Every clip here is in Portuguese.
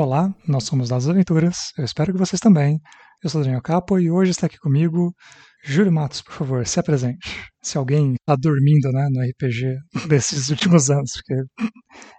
Olá, nós somos das Aventuras, eu espero que vocês também. Eu sou Daniel Capo e hoje está aqui comigo Júlio Matos, por favor, se apresente. Se alguém está dormindo né, no RPG desses últimos anos, porque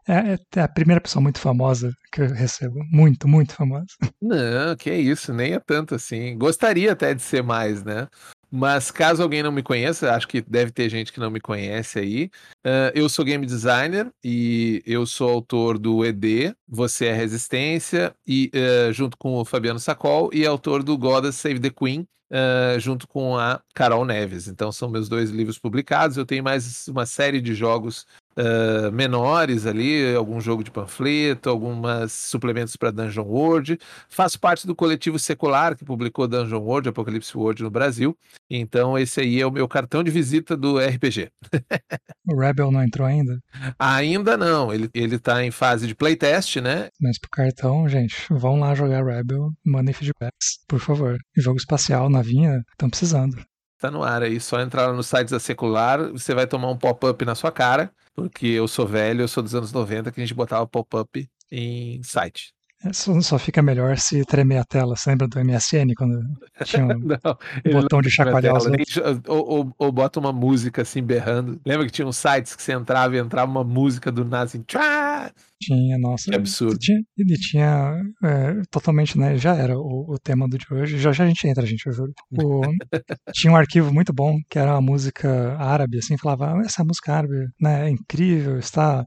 é, é, a primeira pessoa muito famosa que eu recebo. Muito, muito famosa. Não, que isso, nem é tanto assim. Gostaria até de ser mais, né? Mas caso alguém não me conheça, acho que deve ter gente que não me conhece aí. Uh, eu sou game designer e eu sou autor do ED, Você é Resistência, e uh, junto com o Fabiano Sacol, e autor do Goddess Save the Queen, uh, junto com a Carol Neves. Então são meus dois livros publicados. Eu tenho mais uma série de jogos uh, menores ali, algum jogo de panfleto, alguns suplementos para Dungeon World. Faço parte do coletivo secular que publicou Dungeon World, Apocalipse World no Brasil. Então esse aí é o meu cartão de visita do RPG. o Rebel não entrou ainda? Ainda não, ele, ele tá em fase de playtest, né? Mas pro cartão, gente, vão lá jogar Rebel, mandem feedbacks, por favor. Jogo espacial, navinha, estão precisando. Tá no ar aí, só entrar no site da Secular, você vai tomar um pop-up na sua cara porque eu sou velho, eu sou dos anos 90, que a gente botava pop-up em site. Só, só, fica melhor se tremer a tela. Você lembra do MSN quando tinha um não, botão de chacoalhar os ou, ou, ou, bota uma música assim berrando. Lembra que tinha uns sites que você entrava e entrava uma música do Nazi? Tchá! Tinha, nossa. Que absurdo. E tinha, e tinha é, totalmente, né? Já era o, o, tema do de hoje. Já, já a gente entra, gente, eu juro. O, tinha um arquivo muito bom que era uma música árabe, assim, falava: ah, essa música árabe né, é incrível, está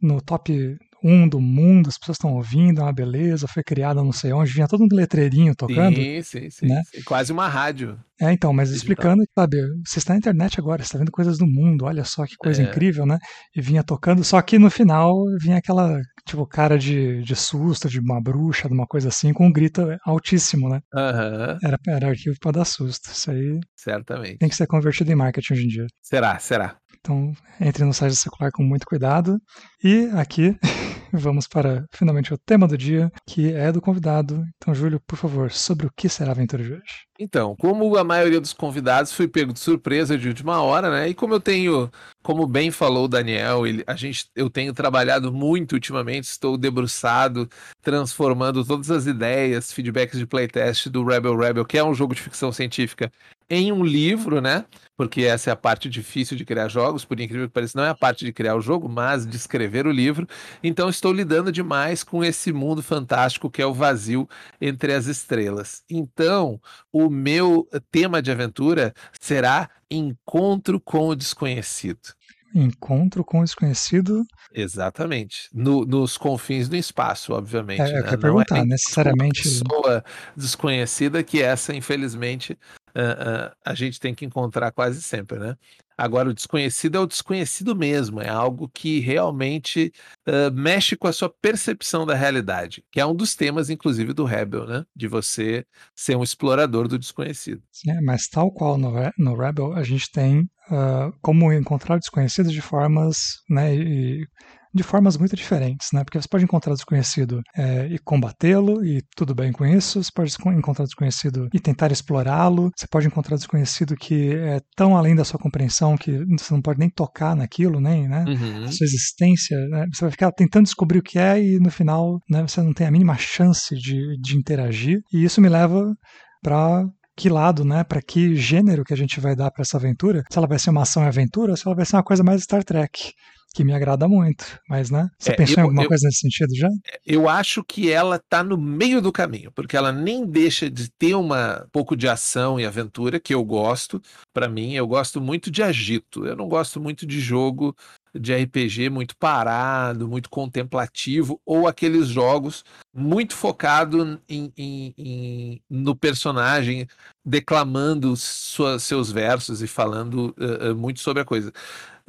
no top um do mundo, as pessoas estão ouvindo, é uma beleza, foi criada não sei onde, vinha todo um letreirinho tocando. Sim, sim, sim. Né? sim. Quase uma rádio. É, então, mas digital. explicando, sabe, você está na internet agora, você está vendo coisas do mundo, olha só que coisa é. incrível, né? E vinha tocando, só que no final vinha aquela, tipo, cara de, de susto, de uma bruxa, de uma coisa assim, com um grito altíssimo, né? Uhum. Era, era arquivo para dar susto. Isso aí. Certamente. Tem que ser convertido em marketing hoje em dia. Será, será. Então, entre no site secular com muito cuidado. E aqui vamos para finalmente o tema do dia, que é do convidado. Então, Júlio, por favor, sobre o que será a aventura de hoje? Então, como a maioria dos convidados fui pego de surpresa de última hora, né? E como eu tenho, como bem falou o Daniel, ele, a gente, eu tenho trabalhado muito ultimamente, estou debruçado, transformando todas as ideias, feedbacks de playtest do Rebel Rebel, que é um jogo de ficção científica, em um livro, né? Porque essa é a parte difícil de criar jogos, por incrível que pareça, não é a parte de criar o jogo, mas de escrever o livro. Então estou lidando demais com esse mundo fantástico que é o vazio entre as estrelas. Então, o meu tema de aventura será Encontro com o Desconhecido. Encontro com o desconhecido. Exatamente. No, nos confins do espaço, obviamente. É, né? eu quero perguntar, é necessariamente. pessoa desconhecida que essa, infelizmente, uh, uh, a gente tem que encontrar quase sempre, né? Agora, o desconhecido é o desconhecido mesmo, é algo que realmente uh, mexe com a sua percepção da realidade, que é um dos temas, inclusive, do Rebel, né? De você ser um explorador do desconhecido. É, mas tal qual no, no Rebel, a gente tem uh, como encontrar desconhecidos de formas, né? E, de formas muito diferentes, né? Porque você pode encontrar desconhecido é, e combatê-lo e tudo bem com isso. Você pode encontrar desconhecido e tentar explorá-lo. Você pode encontrar desconhecido que é tão além da sua compreensão que você não pode nem tocar naquilo, nem, né? Uhum. A sua existência. Né? Você vai ficar tentando descobrir o que é e no final, né? Você não tem a mínima chance de, de interagir. E isso me leva para que lado, né, para que gênero que a gente vai dar para essa aventura, se ela vai ser uma ação e aventura ou se ela vai ser uma coisa mais Star Trek que me agrada muito. Mas, né? Você é, pensou eu, em alguma eu, coisa nesse sentido já? Eu acho que ela tá no meio do caminho, porque ela nem deixa de ter uma um pouco de ação e aventura, que eu gosto. Para mim, eu gosto muito de agito. Eu não gosto muito de jogo de RPG muito parado, muito contemplativo, ou aqueles jogos muito focado em, em, em no personagem declamando sua, seus versos e falando uh, uh, muito sobre a coisa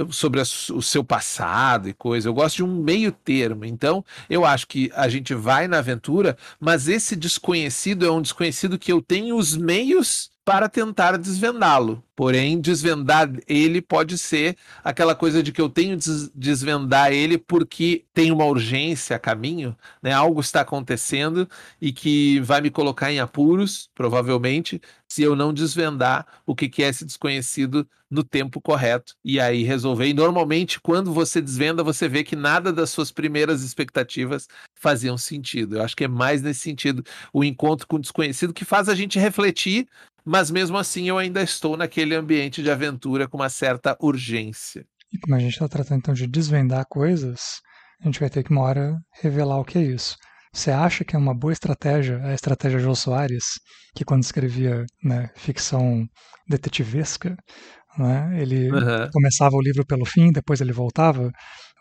sobre a, o seu passado e coisa. Eu gosto de um meio termo. Então, eu acho que a gente vai na aventura, mas esse desconhecido é um desconhecido que eu tenho os meios para tentar desvendá-lo. Porém, desvendar ele pode ser aquela coisa de que eu tenho de desvendar ele porque tem uma urgência a caminho, né? Algo está acontecendo e que vai me colocar em apuros, provavelmente, se eu não desvendar o que é esse desconhecido no tempo correto e aí resolver. E normalmente, quando você desvenda, você vê que nada das suas primeiras expectativas faziam sentido. Eu acho que é mais nesse sentido o encontro com o desconhecido que faz a gente refletir mas mesmo assim eu ainda estou naquele ambiente de aventura com uma certa urgência. E como a gente está tratando então de desvendar coisas, a gente vai ter que uma hora revelar o que é isso. Você acha que é uma boa estratégia a estratégia Jô Soares, que quando escrevia né, ficção detetivesca, né, ele uhum. começava o livro pelo fim, depois ele voltava,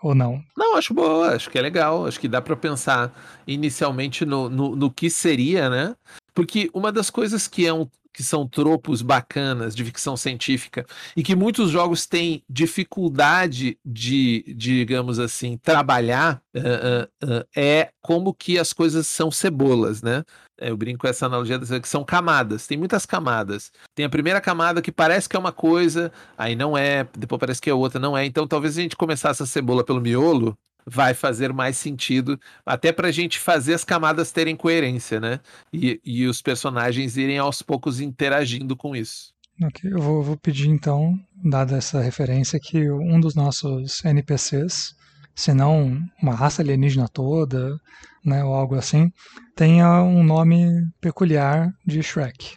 ou não? Não, acho boa, acho que é legal, acho que dá para pensar inicialmente no, no, no, que seria, né? Porque uma das coisas que é um, que são tropos bacanas de ficção científica e que muitos jogos têm dificuldade de, digamos assim, trabalhar uh, uh, uh, é como que as coisas são cebolas, né? Eu brinco com essa analogia que são camadas, tem muitas camadas. Tem a primeira camada que parece que é uma coisa, aí não é, depois parece que é outra, não é. Então talvez a gente começasse a cebola pelo miolo, vai fazer mais sentido, até para a gente fazer as camadas terem coerência, né? E, e os personagens irem aos poucos interagindo com isso. Ok, eu vou, vou pedir então, dada essa referência, que um dos nossos NPCs, se não uma raça alienígena toda, né, ou algo assim, tenha um nome peculiar de Shrek.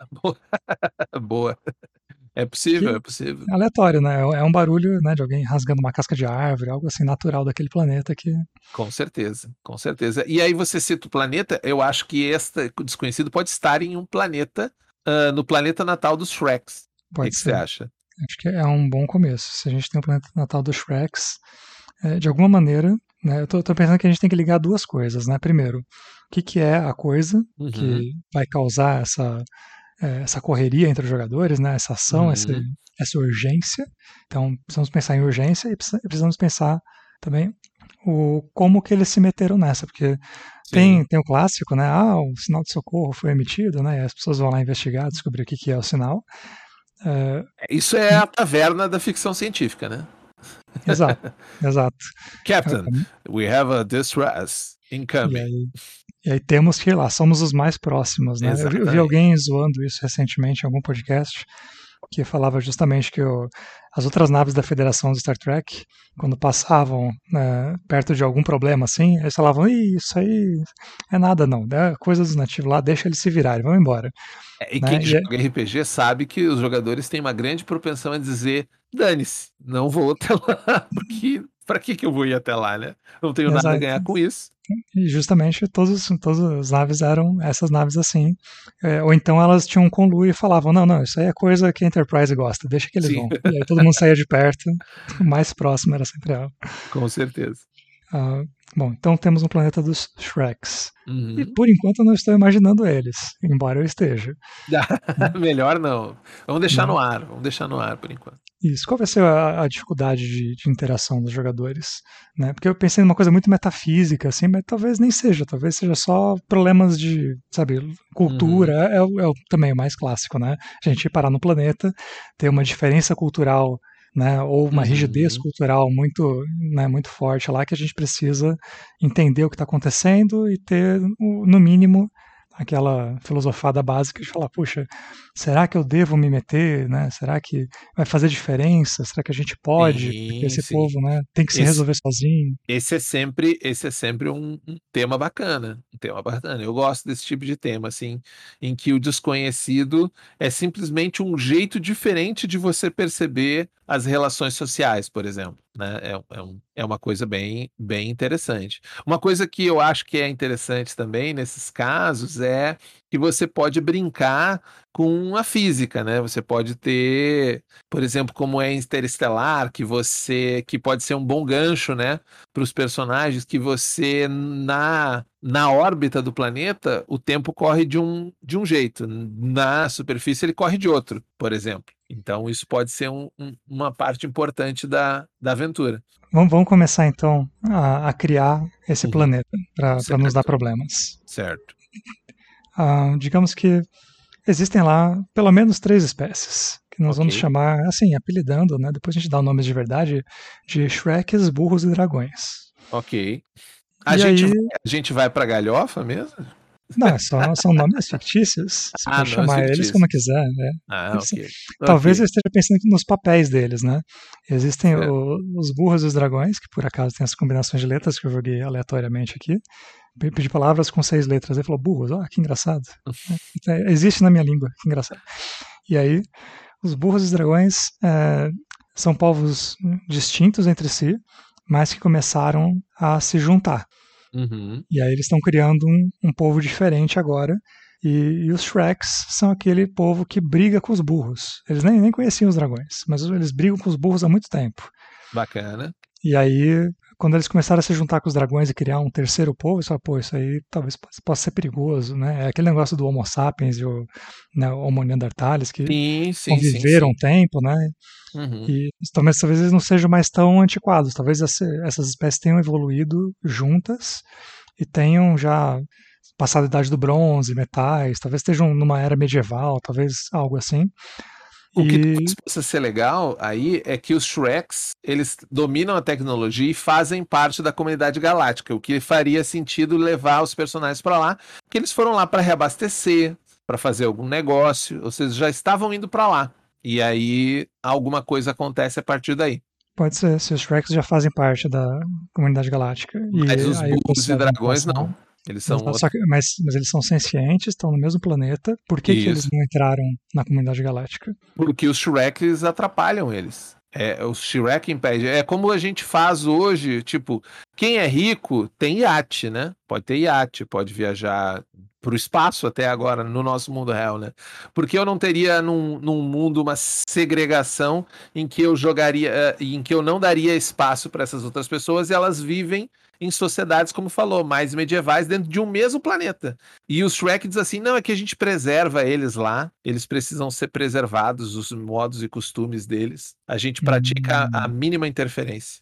Boa. É possível, é possível. É aleatório, né? É um barulho né, de alguém rasgando uma casca de árvore, algo assim natural daquele planeta que. Com certeza, com certeza. E aí você cita o planeta, eu acho que este desconhecido pode estar em um planeta, uh, no planeta natal dos Shreks. Pode o que, que você acha? Acho que é um bom começo. Se a gente tem o um planeta natal dos Shreks, é, de alguma maneira, né, eu tô, tô, pensando que a gente tem que ligar duas coisas, né? Primeiro, o que, que é a coisa uhum. que vai causar essa é, essa correria entre os jogadores, né? essa ação, uhum. essa, essa urgência. Então, precisamos pensar em urgência e precisamos pensar também o como que eles se meteram nessa, porque tem, tem o clássico, né? Ah, o sinal de socorro foi emitido, né? E as pessoas vão lá investigar, descobrir o que, que é o sinal. É... Isso é a taverna da ficção científica, né? Exato, exato. Captain, we have a distress incoming. Aí, e aí temos que ir lá, somos os mais próximos, né? Eu vi, eu vi, alguém zoando isso recentemente em algum podcast, que falava justamente que o, as outras naves da Federação de Star Trek, quando passavam né, perto de algum problema assim, eles falavam, isso aí é nada não, é coisa dos nativos lá, deixa eles se virarem, vão embora. É, e né? quem e joga é... RPG sabe que os jogadores têm uma grande propensão a dizer, dane-se, não vou até lá, porque para que, que eu vou ir até lá, né? Não tenho Exato. nada a ganhar com isso. E justamente todos, todas as naves eram essas naves assim. É, ou então elas tinham um conluio e falavam: não, não, isso aí é coisa que a Enterprise gosta, deixa que eles Sim. vão. E aí todo mundo saía de perto, o mais próximo era sempre ela. Com certeza. Uh, bom, então temos um planeta dos Shreks. Uhum. E por enquanto eu não estou imaginando eles, embora eu esteja. Melhor não. Vamos deixar não. no ar, vamos deixar no ar por enquanto. Isso. Qual vai ser a, a dificuldade de, de, interação dos jogadores? Né? Porque eu pensei numa coisa muito metafísica, assim, mas talvez nem seja. Talvez seja só problemas de, sabe, cultura. Uhum. É, é, é também o mais clássico, né? A gente ir parar no planeta, ter uma diferença cultural né, ou uma rigidez uhum. cultural muito, né, muito forte lá que a gente precisa entender o que está acontecendo e ter, no mínimo, aquela filosofada básica de falar, puxa, será que eu devo me meter, né? Será que vai fazer diferença? Será que a gente pode? Sim, Porque esse sim. povo, né, tem que se esse, resolver sozinho. Esse é sempre, esse é sempre um, um, tema bacana, um tema bacana. Eu gosto desse tipo de tema, assim, em que o desconhecido é simplesmente um jeito diferente de você perceber as relações sociais, por exemplo. Né? É, é, um, é uma coisa bem, bem interessante. Uma coisa que eu acho que é interessante também nesses casos é que você pode brincar com a física, né? Você pode ter, por exemplo, como é Interestelar, que você que pode ser um bom gancho, né, para os personagens que você na na órbita do planeta, o tempo corre de um de um jeito, na superfície ele corre de outro, por exemplo. Então isso pode ser um, um, uma parte importante da, da aventura. Vamos, vamos começar então a, a criar esse uhum. planeta para nos dar problemas. Certo. Uh, digamos que existem lá pelo menos três espécies que nós Ok. vamos chamar, assim, apelidando, né? Depois a gente dá o nome de verdade de Shreks, burros e dragões. Ok. A, E gente, aí- a gente vai pra galhofa mesmo? Não, é só, são nomes fictícios. Você Ah, pode chamar eles como quiser, né? Ah, Eles- ok. Talvez Ok. eu esteja pensando nos papéis deles, né? Existem Certo. o- os burros e os dragões, que por acaso tem as combinações de letras que eu joguei aleatoriamente aqui. Pe- Pedi palavras com seis letras. Ele falou burros, ó, que engraçado. É, Existe na minha língua, que engraçado. E aí, os burros e os dragões é, são povos distintos entre si, mas que começaram a se juntar. Uhum. E aí eles estão criando um, um povo diferente agora. E, e os Shreks são aquele povo que briga com os burros. Eles nem, nem conheciam os dragões, mas eles brigam com os burros há muito tempo. Bacana. E aí, quando eles começaram a se juntar com os dragões e criar um terceiro povo, falaram, pô, isso aí talvez possa, ser perigoso, né? É aquele negócio do Homo sapiens e o né, Homo neanderthalis que Sim, sim, sim. conviveram um tempo, né? sim. Uhum. E talvez, talvez eles não sejam mais tão antiquados. Talvez essa- essas espécies tenham evoluído juntas e tenham já passado a idade do bronze, metais, talvez estejam numa era medieval, talvez algo assim. O que E- talvez possa ser legal aí é que os Shreks, eles dominam a tecnologia e fazem parte da comunidade galáctica, o que faria sentido levar os personagens para lá, porque eles foram lá para reabastecer, para fazer algum negócio, ou seja, já estavam indo para lá. E aí alguma coisa acontece a partir daí. Pode ser, se os Shreks já fazem parte da comunidade galáctica. Mas os burros e dragões não. Eles são Só outro- que- mas, mas eles são sencientes, estão no mesmo planeta. Por que, que eles não entraram na comunidade galáctica? porque os Shreks atrapalham eles. É, o Shrek impede. É como a gente faz hoje, tipo, quem é rico tem iate, né? Pode ter iate, pode viajar pro espaço até agora, no nosso mundo real, né? Porque eu não teria num, num mundo uma segregação em que eu jogaria, eh, em que eu não daria espaço para essas outras pessoas e elas vivem em sociedades, como falou, mais medievais dentro de um mesmo planeta. E o Shrek diz assim: não, é que a gente preserva eles lá, eles precisam ser preservados, os modos e costumes deles. A gente pratica Hum. a, mínima interferência.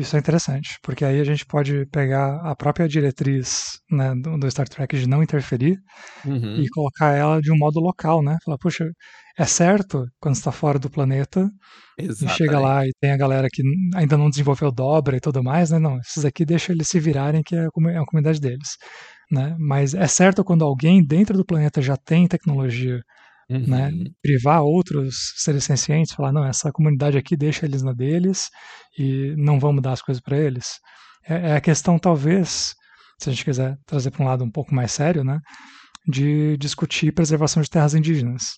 Isso é interessante, porque aí a gente pode pegar a própria diretriz né, do, do Star Trek de não interferir Uhum. e colocar ela de um modo local, né? Falar, puxa, é certo quando está fora do planeta e Exatamente. chega lá e tem a galera que ainda não desenvolveu dobra e tudo mais, né? Não, esses aqui deixa eles se virarem que é a, é comunidade deles, né? Mas é certo quando alguém dentro do planeta já tem tecnologia né, Uhum. privar outros seres sencientes, falar, não, essa comunidade aqui deixa eles na deles e não vamos dar as coisas para eles. É, é a questão, talvez, se a gente quiser trazer para um lado um pouco mais sério, né, de discutir preservação de terras indígenas.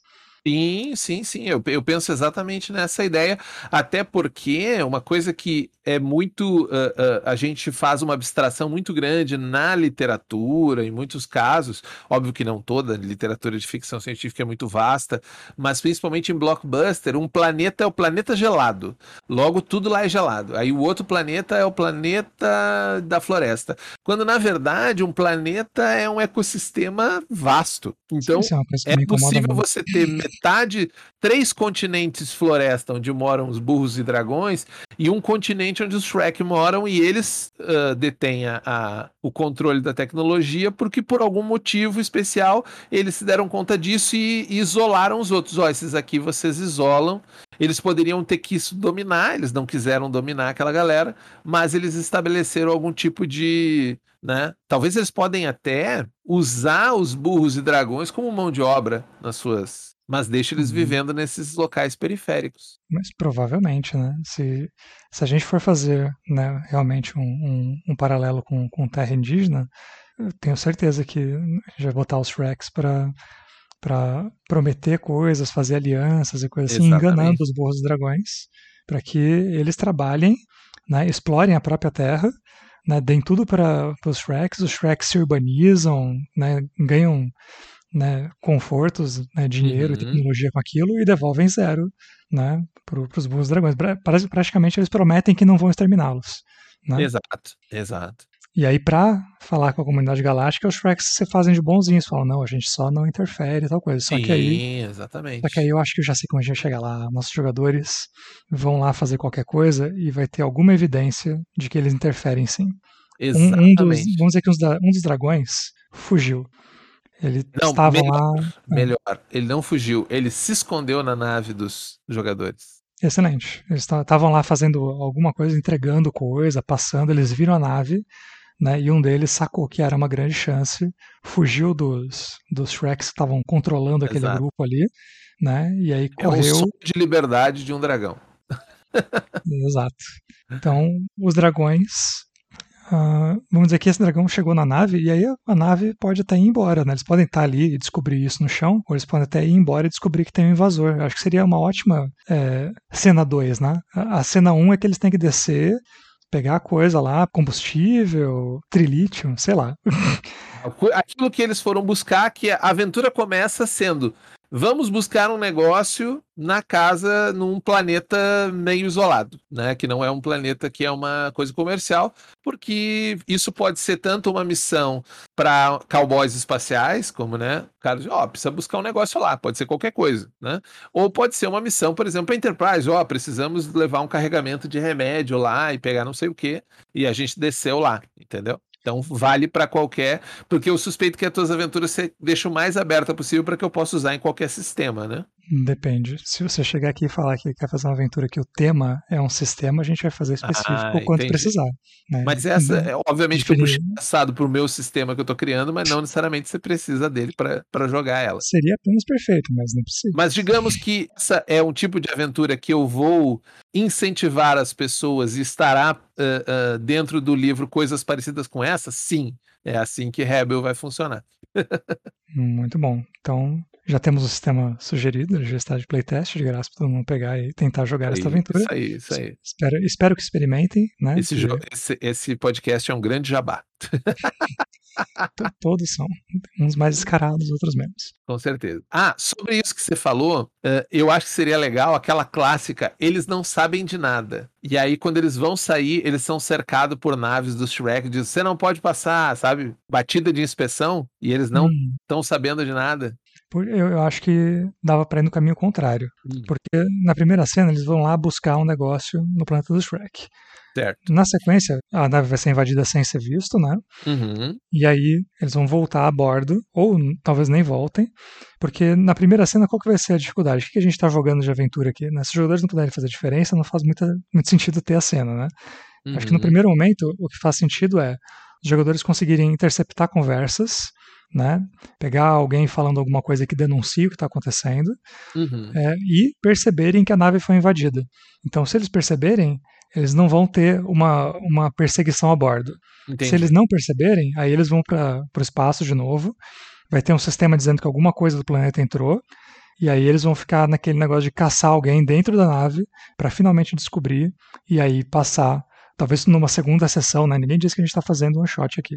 Sim, sim, sim. Eu, eu penso exatamente nessa ideia, até porque uma coisa que é muito. ah, ah, a gente faz uma abstração muito grande na literatura, em muitos casos. Óbvio que não toda, literatura de ficção científica é muito vasta, mas principalmente em blockbuster, um planeta é o planeta gelado. Logo, tudo lá é gelado. Aí o outro planeta é o planeta da floresta. Quando, na verdade, um planeta é um ecossistema vasto. Então, é é possível muito. você ter metade, três continentes floresta onde moram os burros e dragões e um continente onde os Shrek moram e eles ah, detêm a, a- o controle da tecnologia porque por algum motivo especial eles se deram conta disso e, e isolaram os outros. Ó, esses aqui vocês isolam. Eles poderiam ter que isso dominar, eles não quiseram dominar aquela galera, mas eles estabeleceram algum tipo de, né? Talvez eles podem até usar os burros e dragões como mão de obra nas suas, mas deixa eles Uhum. vivendo nesses locais periféricos. Mas provavelmente, né? Se, se a gente for fazer né, realmente um, um, um paralelo com, com terra indígena, eu tenho certeza que a gente vai botar os Shreks para para prometer coisas, fazer alianças e coisas assim, Exatamente. enganando os burros dragões, para que eles trabalhem, né, explorem a própria terra, né, deem tudo para os Shreks, os Shreks se urbanizam, né, ganham né, confortos, né, dinheiro e Uhum. tecnologia com aquilo e devolvem zero né, para os burros e dragões. Pra- pra- Praticamente eles prometem que não vão exterminá-los. Né? Exato, exato. E aí, pra falar com a comunidade galáctica, os Shreks se fazem de bonzinhos, falam, não, a gente só não interfere e tal coisa. Só Sim, que aí. exatamente. Só que aí eu acho que eu já sei como a gente vai chegar lá. Nossos jogadores vão lá fazer qualquer coisa e vai ter alguma evidência de que eles interferem sim. Um, um dos, Exatamente. vamos dizer que um dos dragões fugiu. Ele não, estava melhor, lá. É. Melhor, ele não fugiu, ele se escondeu na nave dos jogadores. Excelente. Eles estavam lá fazendo alguma coisa, entregando coisa, passando, eles viram a nave, né? E um deles sacou que era uma grande chance, fugiu dos, dos Shreks que estavam controlando aquele Exato. grupo ali, né? E aí correu. É o sonho de liberdade de um dragão. Exato. Então, os dragões Uh, vamos dizer que esse dragão chegou na nave e aí a nave pode até ir embora, né? Eles podem estar ali e descobrir isso no chão, ou eles podem até ir embora e descobrir que tem um invasor. Acho que seria uma ótima é, cena 2, né? A, a cena 1 um é que eles têm que descer, pegar coisa lá, combustível, trilítio, sei lá. Aquilo que eles foram buscar, que a aventura começa sendo vamos buscar um negócio na casa num planeta meio isolado, né? Que não é um planeta que é uma coisa comercial, porque isso pode ser tanto uma missão para cowboys espaciais, como, né? O cara ó, oh, precisa buscar um negócio lá, pode ser qualquer coisa, né? Ou pode ser uma missão, por exemplo, para Enterprise, ó, oh, precisamos levar um carregamento de remédio lá e pegar não sei o quê, e a gente desceu lá, entendeu? Então vale para qualquer, porque eu suspeito que as tuas aventuras você deixa o mais aberta possível para que eu possa usar em qualquer sistema, né? Depende. Se você chegar aqui e falar que quer fazer uma aventura que o tema é um sistema, a gente vai fazer específico ah, o quanto precisar. Né? Mas essa, é, obviamente Definir... que eu puxei passado pro meu sistema que eu tô criando, mas não necessariamente você precisa dele para jogar ela. Seria apenas perfeito, mas não precisa. Mas digamos que essa é um tipo de aventura que eu vou incentivar as pessoas e estará uh, uh, dentro do livro coisas parecidas com essa, sim. É assim que Rebel vai funcionar. Muito bom. Então, já temos o sistema sugerido, já está de playtest, de graça para todo mundo pegar e tentar jogar aí, essa aventura. Isso aí, isso aí. Espero, espero que experimentem, né? Esse, jogo, esse, esse podcast é um grande jabá. Todos são. Uns mais descarados, outros menos. Com certeza. Ah, sobre isso que você falou, eh, eu acho que seria legal aquela clássica, eles não sabem de nada. E aí, quando eles vão sair, eles são cercados por naves dos Shrek, diz, você não pode passar, sabe? Batida de inspeção, e eles não estão hum. sabendo de nada. Eu, acho que dava para ir no caminho contrário. Hum. Porque na primeira cena eles vão lá buscar um negócio no planeta do Shrek. Certo. Na sequência, a nave vai ser invadida sem ser visto, né? Uhum. E aí eles vão voltar a bordo, ou talvez nem voltem, porque na primeira cena qual que vai ser a dificuldade? O que a gente está jogando de aventura aqui? Né? Se os jogadores não puderem fazer diferença, não faz muita, muito sentido ter a cena, né? Uhum. Acho que no uhum. primeiro momento o que faz sentido é os jogadores conseguirem interceptar conversas, né? Pegar alguém falando alguma coisa que denuncie o que está acontecendo uhum. é, e perceberem que a nave foi invadida. Então, se eles perceberem, eles não vão ter uma, uma perseguição a bordo. Entendi. Se eles não perceberem, aí eles vão para o espaço de novo. Vai ter um sistema dizendo que alguma coisa do planeta entrou. E aí eles vão ficar naquele negócio de caçar alguém dentro da nave para finalmente descobrir e aí passar. Talvez numa segunda sessão, né? Ninguém disse que a gente está fazendo um shot aqui.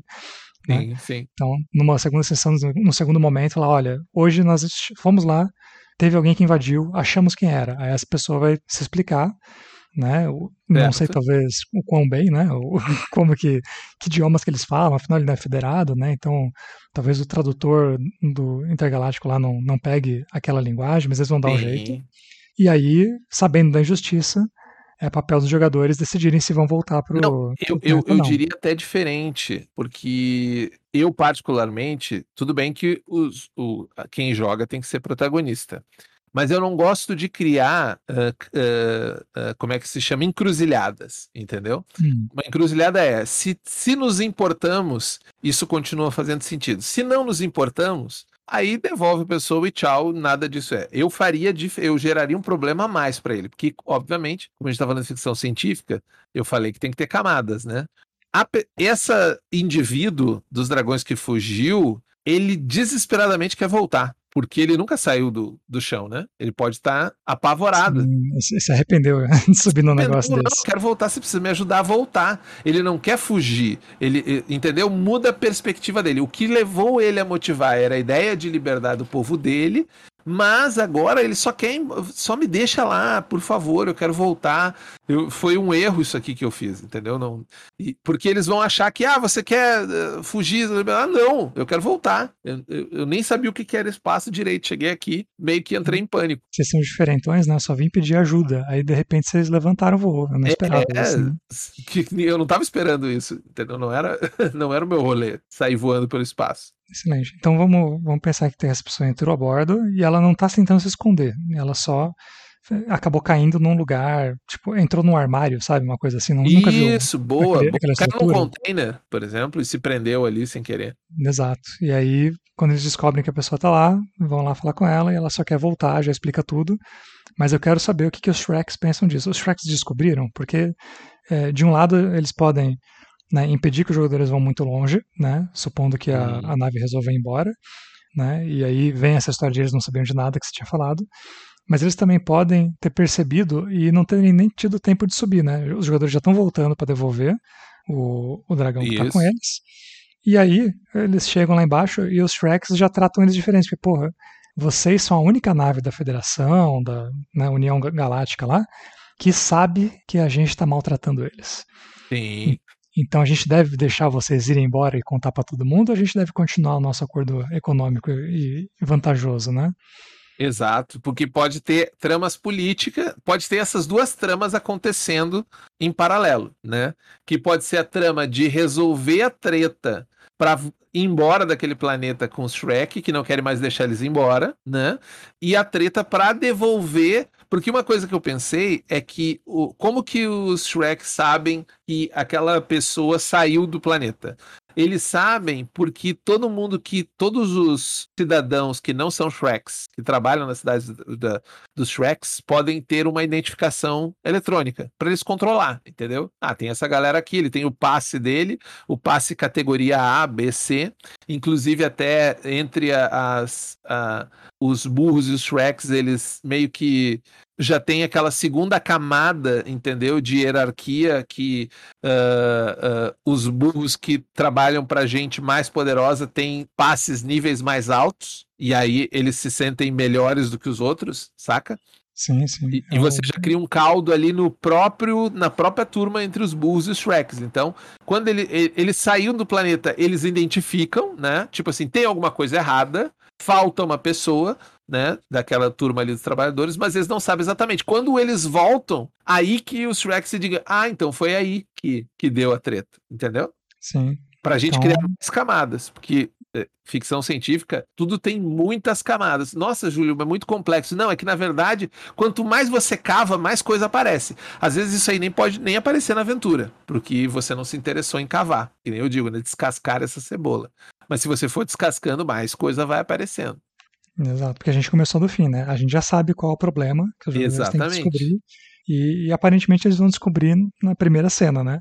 Né? Sim, sim. Então, numa segunda sessão, no segundo momento, falar, olha, hoje nós fomos lá, teve alguém que invadiu, achamos quem era. Aí essa pessoa vai se explicar, né? Não sei talvez o quão bem, né? O, como que, que idiomas que eles falam, afinal ele não é federado, né? Então talvez o tradutor do intergaláctico lá não, não pegue aquela linguagem, mas eles vão dar Sim. um jeito. E aí, sabendo da injustiça, é papel dos jogadores decidirem se vão voltar para o. Eu, eu, eu diria até diferente, porque eu, particularmente, tudo bem que os, o, quem joga tem que ser protagonista. Mas eu não gosto de criar, uh, uh, uh, como é que se chama? Encruzilhadas, entendeu? Hum. Uma encruzilhada é: se, se nos importamos, isso continua fazendo sentido. Se não nos importamos, Aí devolve a pessoa e tchau, nada disso é. Eu faria, eu geraria um problema a mais para ele, porque, obviamente, como a gente está falando de ficção científica, eu falei que tem que ter camadas, né? A, essa indivíduo dos dragões que fugiu, ele desesperadamente quer voltar porque ele nunca saiu do, do chão, né? Ele pode estar tá apavorado. Sim, se arrependeu né? de subir no negócio não, desse. Não, quero voltar, você precisa me ajudar a voltar. Ele não quer fugir, ele, entendeu? Muda a perspectiva dele. O que levou ele a motivar era a ideia de liberdade do povo dele, mas agora ele só quer, só me deixa lá, por favor, eu quero voltar. Eu, foi um erro isso aqui que eu fiz, entendeu? Não, e, porque eles vão achar que, ah, você quer uh, fugir? Ah, não, eu quero voltar. Eu, eu, eu, nem sabia o que era espaço direito. Cheguei aqui, meio que entrei em pânico. Vocês são diferentões, né? Só vim pedir ajuda. Aí, de repente, vocês levantaram o voo. Eu não esperava é, isso. Né? Que, eu não estava esperando isso, entendeu? Não era, não era o meu rolê sair voando pelo espaço. Excelente. Então vamos, vamos pensar que essa pessoa entrou a bordo e ela não está tentando se esconder. Ela só acabou caindo num lugar, tipo, entrou num armário, sabe? Uma coisa assim. Nunca Isso, boa. Aquele, Caiu num container, por exemplo, e se prendeu ali sem querer. Exato. E aí, quando eles descobrem que a pessoa tá lá, vão lá falar com ela e ela só quer voltar, já explica tudo. Mas eu quero saber o que, que os Shreks pensam disso. Os Shreks descobriram, porque é, de um lado eles podem né, impedir que os jogadores vão muito longe, né? Supondo que a, a nave resolva ir embora. Né? E aí vem essa história de eles não sabiam de nada que você tinha falado mas eles também podem ter percebido e não terem nem tido tempo de subir, né? Os jogadores já estão voltando para devolver o, o dragão que tá com eles. E aí eles chegam lá embaixo e os Shreks já tratam eles diferentes, porque, porra, vocês são a única nave da Federação, da né, União Galáctica lá, que sabe que a gente está maltratando eles. Sim. Então a gente deve deixar vocês irem embora e contar para todo mundo, ou a gente deve continuar o nosso acordo econômico e vantajoso, né? Exato, porque pode ter tramas políticas, pode ter essas duas tramas acontecendo em paralelo, né? Que pode ser a trama de resolver a treta para ir embora daquele planeta com os Shrek, que não querem mais deixar eles embora, né? E a treta para devolver, porque uma coisa que eu pensei é que o, como que os Shrek sabem que aquela pessoa saiu do planeta? Eles sabem porque todo mundo que, todos os cidadãos que não são Shreks, que trabalham nas cidades da, dos Shreks, podem ter uma identificação eletrônica para eles controlar, entendeu? Ah, tem essa galera aqui, ele tem o passe dele, o passe categoria A, B, C, inclusive até entre as, a, os burros e os Shreks, eles meio que já tem aquela segunda camada, entendeu, de hierarquia que uh, uh, os burros que trabalham para gente mais poderosa têm passes níveis mais altos e aí eles se sentem melhores do que os outros, saca? Sim, sim. E, e você já cria um caldo ali no próprio, na própria turma entre os Bulls e os Shreks. Então, quando ele, ele, eles saíram do planeta, eles identificam, né? Tipo assim, tem alguma coisa errada, falta uma pessoa, né, daquela turma ali dos trabalhadores, mas eles não sabem exatamente. Quando eles voltam, aí que os Shrek se digam, ah, então foi aí que, que deu a treta, entendeu? Sim. Pra gente então... criar mais camadas, porque é, ficção científica, tudo tem muitas camadas. Nossa, Júlio, é muito complexo. Não, é que na verdade, quanto mais você cava, mais coisa aparece. Às vezes isso aí nem pode nem aparecer na aventura, porque você não se interessou em cavar. Que nem eu digo, né? Descascar essa cebola. Mas se você for descascando, mais coisa vai aparecendo. Exato, porque a gente começou do fim, né? A gente já sabe qual é o problema que os jogadores têm que descobrir. E, e, aparentemente eles vão descobrir na primeira cena, né?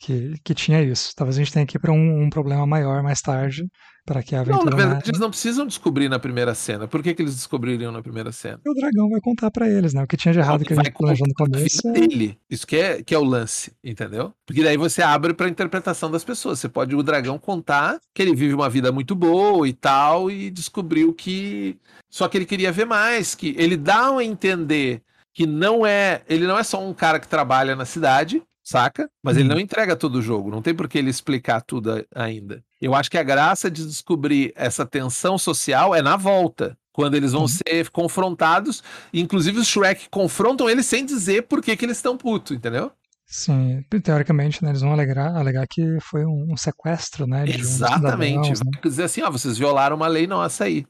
Que, que tinha isso. Talvez a gente tenha que ir para um, um problema maior mais tarde, para que a aventura. Não, na verdade, eles não precisam descobrir na primeira cena. Por que, que eles descobririam na primeira cena? O dragão vai contar para eles, né? O que tinha de errado que a gente planejou no começo. Dele. Isso que é, que é o lance, entendeu? Porque daí você abre pra interpretação das pessoas. Você pode o dragão contar que ele vive uma vida muito boa e tal, e descobriu que. Só que ele queria ver mais, que ele dá a entender que não é. Ele não é só um cara que trabalha na cidade, saca? Mas ele uhum. não entrega todo o jogo, não tem por que ele explicar tudo ainda. Eu acho que a graça de descobrir essa tensão social é na volta, quando eles vão uhum. ser confrontados, inclusive os Shrek confrontam eles sem dizer por que, que eles estão putos, entendeu? Sim, teoricamente, né, eles vão alegar, alegar que foi um, um sequestro, né? Exatamente. Um né? dizer assim, ó, vocês violaram uma lei nossa aí.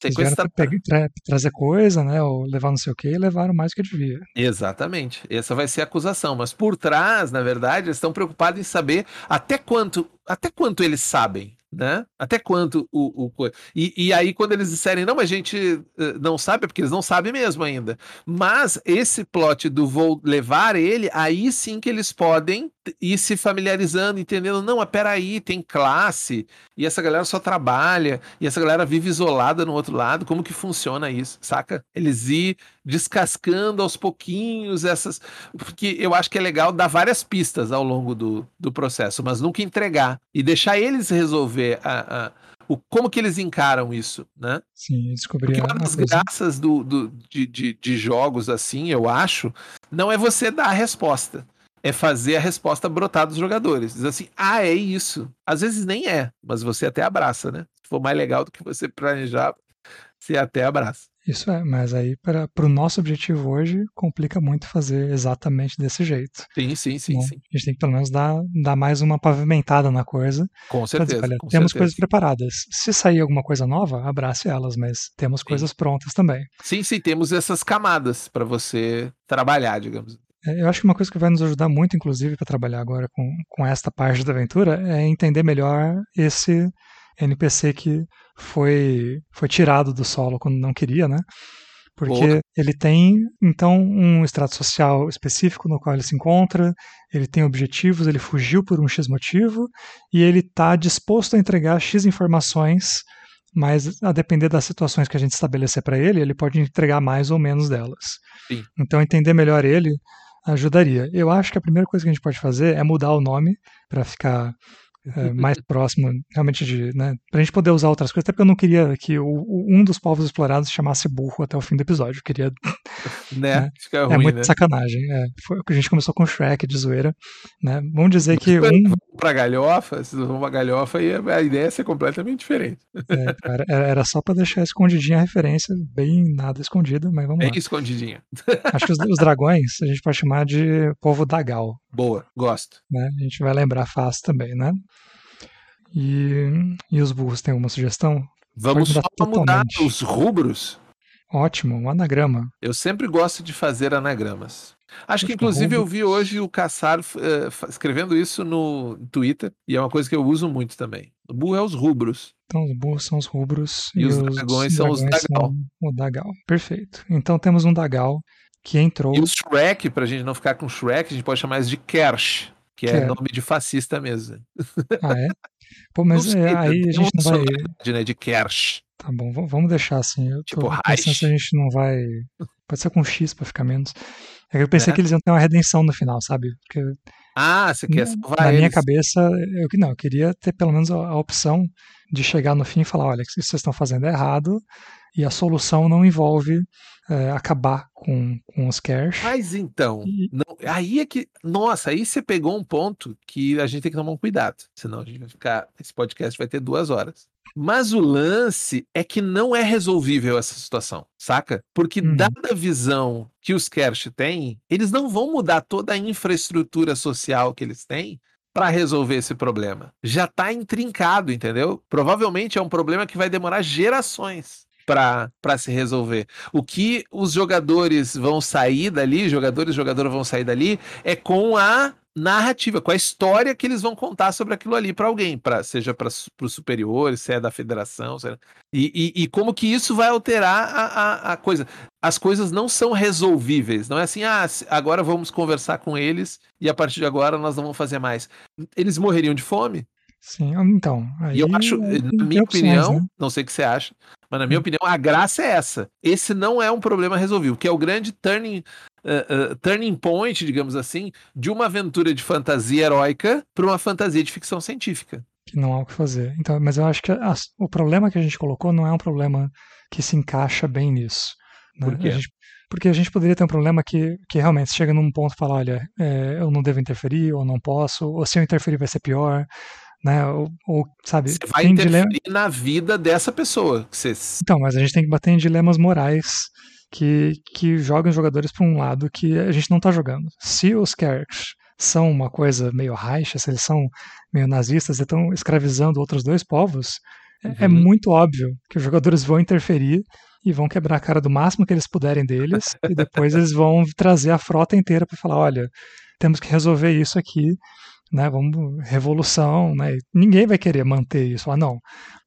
Sequestra... Tra tra trazer coisa, né? Ou levar não sei o que, e levaram mais do que devia. Exatamente. Essa vai ser a acusação. Mas por trás, na verdade, eles estão preocupados em saber até quanto, até quanto eles sabem né? Até quanto o. o e, e aí, quando eles disserem, não, mas a gente uh, não sabe, é porque eles não sabem mesmo ainda. Mas esse plot do vou levar ele, aí sim que eles podem ir se familiarizando, entendendo, não, mas peraí, tem classe, e essa galera só trabalha, e essa galera vive isolada no outro lado, como que funciona isso, saca? Eles ir descascando aos pouquinhos essas. Porque eu acho que é legal dar várias pistas ao longo do, do processo, mas nunca entregar. E deixar eles resolver a, a o, como que eles encaram isso, né? Sim, descobrir. Porque uma das graças do, do, de, de, de jogos assim, eu acho, não é você dar a resposta é fazer a resposta brotar dos jogadores. Diz assim, ah, é isso. Às vezes nem é, mas você até abraça, né? Se for mais legal do que você planejar, você até abraça. Isso é, mas aí para o nosso objetivo hoje complica muito fazer exatamente desse jeito. Sim, sim, sim, Bom, sim. A gente tem que pelo menos dar, dar mais uma pavimentada na coisa. Com Pra dizer, certeza. olha, com temos certeza. coisas preparadas. Se sair alguma coisa nova, abrace elas, mas temos coisas prontas também. Sim, sim, temos essas camadas para você trabalhar, digamos. É, Eu acho que uma coisa que vai nos ajudar muito, inclusive, para trabalhar agora com, com esta parte da aventura é entender melhor esse NPC que foi, foi tirado do solo quando não queria, né? Porque Boa. ele tem, então, um extrato social específico no qual ele se encontra, ele tem objetivos, ele fugiu por um X motivo, e ele está disposto a entregar X informações, mas a depender das situações que a gente estabelecer para ele, ele pode entregar mais ou menos delas. Sim. Então, entender melhor ele ajudaria. Eu acho que a primeira coisa que a gente pode fazer é mudar o nome para ficar é, mais próximo realmente de, né, pra gente poder usar outras coisas, até porque eu não queria que o, o- um dos povos explorados se chamasse burro até o fim do episódio, eu queria, Né? né? Fica é ruim, muito né? sacanagem, é, foi o que a gente começou com Shrek de zoeira, né, vamos dizer que um, pra galhofa, se vão pra galhofa, e a ideia é ser completamente diferente. é, cara, era só pra deixar escondidinha a referência, bem nada escondida, mas vamos Bem lá. escondidinha. Acho que os, os dragões a gente pode chamar de povo Dagal, Boa, gosto. né, a gente vai lembrar fácil também, né. E, e os burros, tem alguma sugestão? Vamos mudar só mudar totalmente. os rubros. Ótimo, um anagrama. Eu sempre gosto de fazer anagramas. Acho que, inclusive, eu vi hoje o Caçar fa- escrevendo isso no Twitter, e é uma coisa que eu uso muito também. O burro é os rubros. Então, os burros são os rubros E os dragões são os dragões dagal. o dagal. Perfeito. Então, temos um dagal que entrou. E o Shrek, pra gente não ficar com Shrek, a gente pode chamar isso de Kersh, que é Kersh. nome de fascista mesmo. Ah, é? Pô, mas sei, é, aí a gente não vai. né, de Kersh. Tá bom, vamos deixar assim. Eu Tipo pensando se a gente não vai. Pode ser com X pra ficar menos. É que eu pensei Né? que eles iam ter uma redenção no final, sabe? Porque Ah, você quer na salvar na minha eles. cabeça, eu que não, eu queria ter pelo menos a, a opção de chegar no fim e falar, olha, isso que vocês estão fazendo é errado e a solução não envolve é, acabar com, com os cash. Mas então, E- não- aí é que. Nossa, aí você pegou um ponto que a gente tem que tomar um cuidado. Senão a gente vai ficar. Esse podcast vai ter duas horas. Mas o lance é que não é resolvível essa situação, saca? Porque, Uhum. dada a visão que os Kersh têm, eles não vão mudar toda a infraestrutura social que eles têm para resolver esse problema. Já tá intrincado, entendeu? Provavelmente é um problema que vai demorar gerações para se resolver. O que os jogadores vão sair dali, jogadores e jogadoras vão sair dali, é com a narrativa, com a história que eles vão contar sobre aquilo ali para alguém, pra, seja para os superiores, se é da federação, é- e, e, e como que isso vai alterar a, a, a coisa. As coisas não são resolvíveis, não é assim, ah, agora vamos conversar com eles e a partir de agora nós não vamos fazer mais. Eles morreriam de fome. Sim, então. Aí, E eu acho, aí na minha opções, opinião, né? não sei o que você acha, mas na minha Hum. opinião, a graça é essa. Esse não é um problema resolvido, que é o grande turning, eh, eh, turning point, digamos assim, de uma aventura de fantasia heróica para uma fantasia de ficção científica. que não há o que fazer. Então, mas eu acho que as- o problema que a gente colocou não é um problema que se encaixa bem nisso. né? Por? A gente- porque a gente poderia ter um problema que, que realmente chega num ponto e fala, olha, é, eu não devo interferir, ou não posso, ou se eu interferir vai ser pior, né? Ou, ou, sabe, Você vai interferir dilema. na vida dessa pessoa. Você... Então, mas a gente tem que bater em dilemas morais que, que jogam os jogadores para um lado que a gente não está jogando. Se os characters são uma coisa meio raixa, se eles são meio nazistas e estão escravizando outros dois povos, é- é Uhum. muito óbvio que os jogadores vão interferir e vão quebrar a cara do máximo que eles puderem deles, e depois eles vão trazer a frota inteira para falar, olha, temos que resolver isso aqui, né? Vamos revolução, né? Ninguém vai querer manter isso. Ah, não,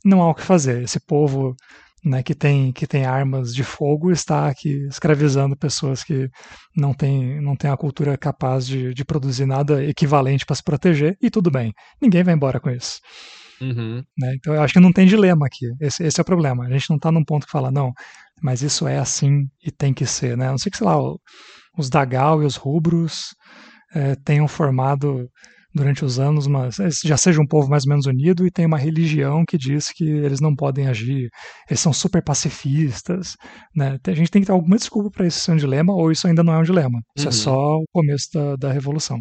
não há o que fazer. Esse povo, né, que tem que tem armas de fogo está aqui escravizando pessoas que não têm não têm a cultura capaz de, de produzir nada equivalente para se proteger e tudo bem. Ninguém vai embora com isso. Uhum. Né? Então eu acho que não tem dilema aqui. Esse, esse é o problema. A gente não está num ponto que fala, não, mas isso é assim e tem que ser. Né? A não sei que, sei lá, os Dagal e os Rubros eh, tenham formado durante os anos, mas já seja um povo mais ou menos unido e tem uma religião que diz que eles não podem agir, eles são super pacifistas. Né? A gente tem que ter alguma desculpa para isso ser um dilema, ou isso ainda não é um dilema. Isso Uhum. é só o começo da, da revolução.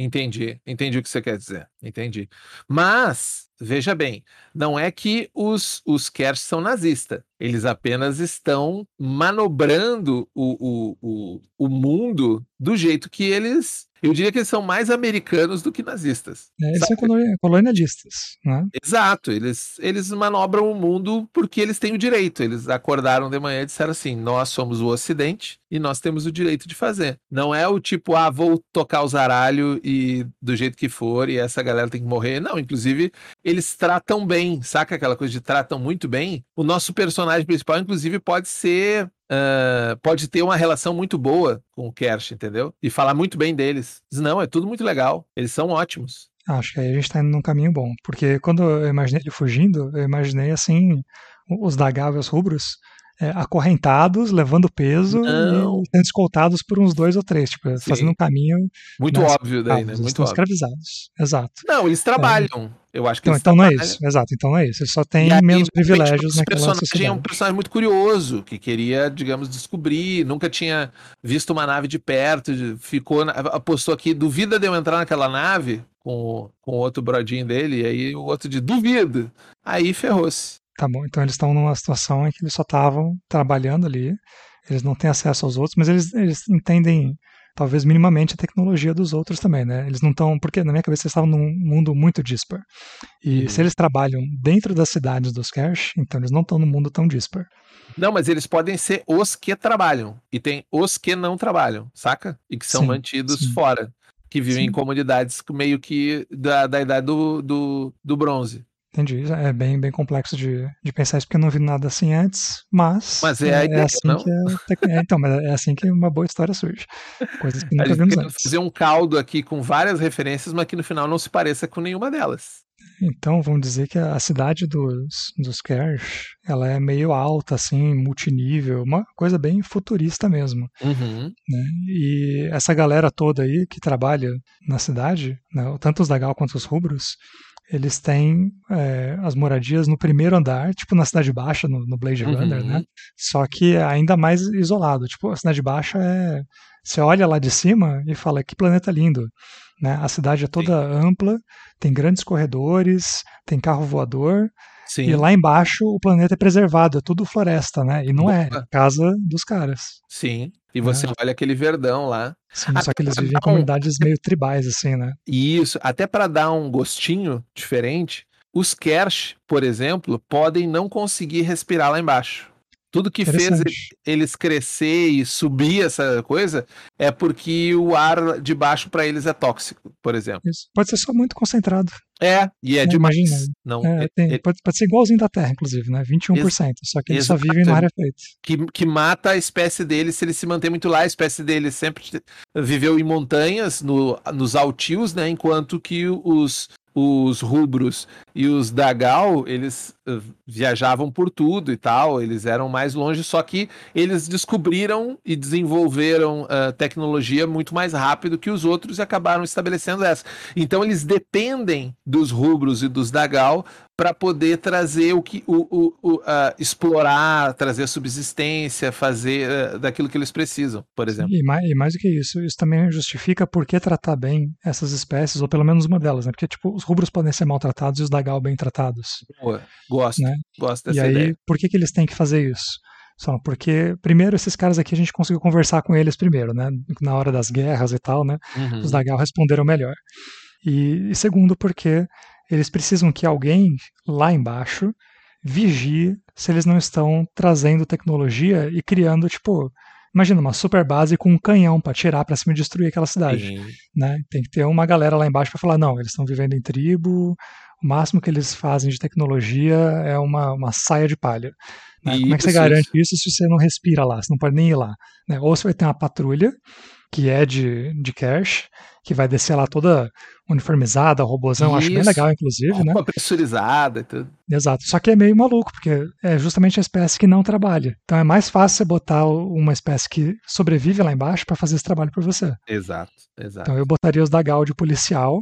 Entendi, entendi o que você quer dizer. Entendi. Mas, veja bem, não é que os, os Kersh são nazistas. Eles apenas estão manobrando o, o, o, o mundo do jeito que eles eu diria que eles são mais americanos do que nazistas. É, eles sabe? são colonialistas, né? Exato, eles, eles manobram o mundo porque eles têm o direito. Eles acordaram de manhã e disseram assim: nós somos o Ocidente e nós temos o direito de fazer. Não é o tipo, ah, vou tocar o zaralho e do jeito que for e essa galera tem que morrer. Não, inclusive, eles tratam bem, saca aquela coisa de tratam muito bem? O nosso personagem principal, inclusive, pode ser Uh, pode ter uma relação muito boa com o Kersh, entendeu? E falar muito bem deles. Diz, não, é tudo muito legal. Eles são ótimos. Acho que aí a gente tá indo num caminho bom. Porque quando eu imaginei ele fugindo, eu imaginei assim, os Dagal e os rubros é, acorrentados, levando peso não. e sendo escoltados por uns dois ou três, tipo, Sim. fazendo um caminho. Muito óbvio daí, né? Muito óbvio. escravizados. Exato. Não, eles trabalham. É. Eu acho que então, então não é isso, exato, então não é isso. Ele só tem aí, menos privilégios naquela personagem sociedade. é um personagem muito curioso, que queria, digamos, descobrir, nunca tinha visto uma nave de perto, ficou, apostou aqui, duvida de eu entrar naquela nave com, com o outro brodinho dele, e aí o outro de duvida. Aí ferrou-se. Tá bom, então eles estão numa situação em que eles só estavam trabalhando ali, eles não têm acesso aos outros, mas eles, eles entendem talvez minimamente a tecnologia dos outros também, né? Eles não estão, porque na minha cabeça eles estavam num mundo muito dispar. E uhum. se eles trabalham dentro das cidades dos cash, então eles não estão num mundo tão dispar. Não, mas eles podem ser os que trabalham. E tem os que não trabalham, saca? E que são sim, mantidos sim. fora. Que vivem sim. em comunidades meio que da, da idade do, do, do bronze. Entendi. É bem, bem complexo de, de pensar isso, porque eu não vi nada assim antes, mas. Mas é, é, ideia, é assim não? que é, é, Então, mas é assim que uma boa história surge. Coisas que nunca vimos antes. fazer um caldo aqui com várias referências, mas que no final não se pareça com nenhuma delas. Então, vamos dizer que a cidade dos, dos Kersh, ela é meio alta, assim, multinível, uma coisa bem futurista mesmo. Uhum. Né? E essa galera toda aí que trabalha na cidade, né, tanto os Dagal quanto os Rubros, eles têm é, as moradias no primeiro andar, tipo na Cidade Baixa, no, no Blade Runner, né? uhum. né? Só que é ainda mais isolado. Tipo, a Cidade Baixa é. Você olha lá de cima e fala que planeta lindo. Né? A cidade é toda Sim. ampla, tem grandes corredores, tem carro voador. Sim. E lá embaixo o planeta é preservado, é tudo floresta, né? E não Boa. é, é casa dos caras. Sim. E você é. olha aquele verdão lá. Sim, só que eles vivem em comunidades um... meio tribais, assim, né? Isso, até para dar um gostinho diferente, os Kersh, por exemplo, podem não conseguir respirar lá embaixo. Tudo que fez eles crescer e subir essa coisa é porque o ar de baixo para eles é tóxico, por exemplo. Isso. Pode ser só muito concentrado. É, e é não, demais. Imagina. Não, é, é, tem, é, pode, pode, ser igualzinho da Terra, inclusive, né? 21%. só que eles só vivem no ar efeito. Que, que mata a espécie deles se ele se manter muito lá. A espécie deles sempre viveu em montanhas, no, nos altios, né? Enquanto que os, os rubros e os Dagal, eles uh, viajavam por tudo e tal, eles eram mais longe, só que eles descobriram e desenvolveram uh, tecnologia muito mais rápido que os outros e acabaram estabelecendo essa. Então eles dependem dos rubros e dos Dagal para poder trazer o que o, o, o uh, explorar, trazer subsistência, fazer uh, daquilo que eles precisam, por exemplo. E mais, e mais do que isso, isso também justifica por que tratar bem essas espécies, ou pelo menos uma delas, né? Porque tipo, os rubros podem ser maltratados e os dagal bem tratados. Boa. Gosto. Né? Gosto dessa e aí, ideia. por que, que eles têm que fazer isso? Só porque, primeiro, esses caras aqui a gente conseguiu conversar com eles primeiro, né? Na hora das guerras e tal, né? Uhum. Os Dagal responderam melhor. E, e segundo, porque eles precisam que alguém lá embaixo vigie se eles não estão trazendo tecnologia e criando, tipo, imagina uma super base com um canhão para tirar para cima e destruir aquela cidade, né? Tem que ter uma galera lá embaixo para falar não, eles estão vivendo em tribo, o máximo que eles fazem de tecnologia é uma, uma saia de palha. Né? Como é que você garante isso se você não respira lá, você não pode nem ir lá? Né? Ou você vai ter uma patrulha que é de, de cash, que vai descer lá toda uniformizada, robôzão, acho bem legal, inclusive, Roupa né? pressurizada e tudo. Exato, só que é meio maluco, porque é justamente a espécie que não trabalha. Então é mais fácil você botar uma espécie que sobrevive lá embaixo para fazer esse trabalho por você. Exato, exato. Então eu botaria os da Gal de policial,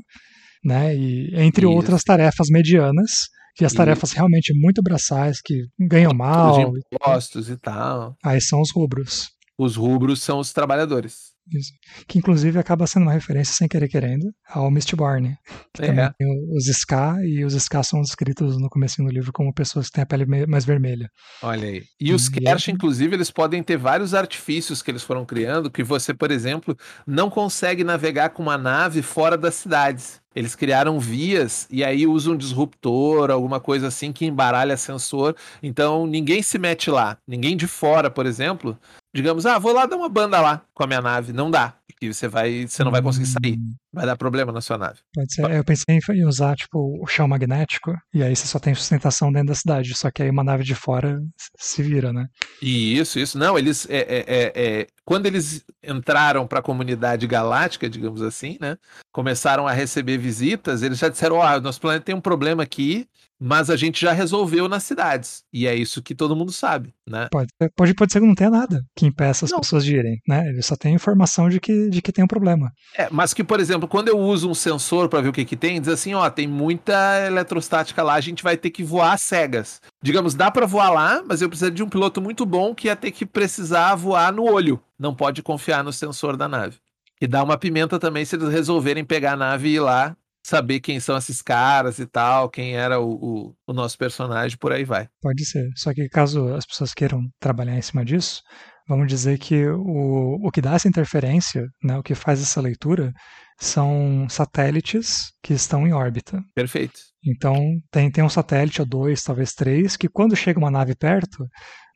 né, e entre Isso. outras tarefas medianas, que as tarefas Isso. realmente muito braçais, que ganham mal. Impostos e tal. Aí são os rubros. Os rubros são os trabalhadores. Isso. Que inclusive acaba sendo uma referência sem querer querendo ao Mistborn. Que É. também tem os Ska, e os Ska são descritos no começo do livro como pessoas que têm a pele mais vermelha. Olha aí. E os E Kersh, é- inclusive, eles podem ter vários artifícios que eles foram criando, que você, por exemplo, não consegue navegar com uma nave fora das cidades. Eles criaram vias e aí usam um disruptor, alguma coisa assim que embaralha sensor. Então ninguém se mete lá. Ninguém de fora, por exemplo, digamos, ah, vou lá dar uma banda lá com a minha nave. Não dá. Porque você vai, você não vai conseguir sair. Vai dar problema na sua nave. Pode ser. Eu pensei em usar, tipo, o chão magnético, e aí você só tem sustentação dentro da cidade. Só que aí uma nave de fora se vira, né? E Isso, isso. Não, eles. É, é, é, é, quando eles entraram para a comunidade galáctica, digamos assim, né? Começaram a receber visitas, eles já disseram: Ó, nosso planeta tem um problema aqui, mas a gente já resolveu nas cidades. E é isso que todo mundo sabe, né? Pode, ser- pode, pode ser que não tenha nada que impeça as Não. pessoas de irem, né? Ele só tem informação de que, de que tem um problema. É, mas que, por exemplo, quando eu uso um sensor para ver o que, que tem, diz assim: ó, tem muita eletrostática lá, a gente vai ter que voar cegas. Digamos, dá para voar lá, mas eu preciso de um piloto muito bom que ia ter que precisar voar no olho. Não pode confiar no sensor da nave. E dá uma pimenta também se eles resolverem pegar a nave e ir lá, saber quem são esses caras e tal, quem era o, o, o nosso personagem, por aí vai. Pode ser. Só que caso as pessoas queiram trabalhar em cima disso, vamos dizer que o, o que dá essa interferência, né, o que faz essa leitura, são satélites que estão em órbita. Perfeito. Então tem, tem um satélite ou dois, talvez três, que quando chega uma nave perto,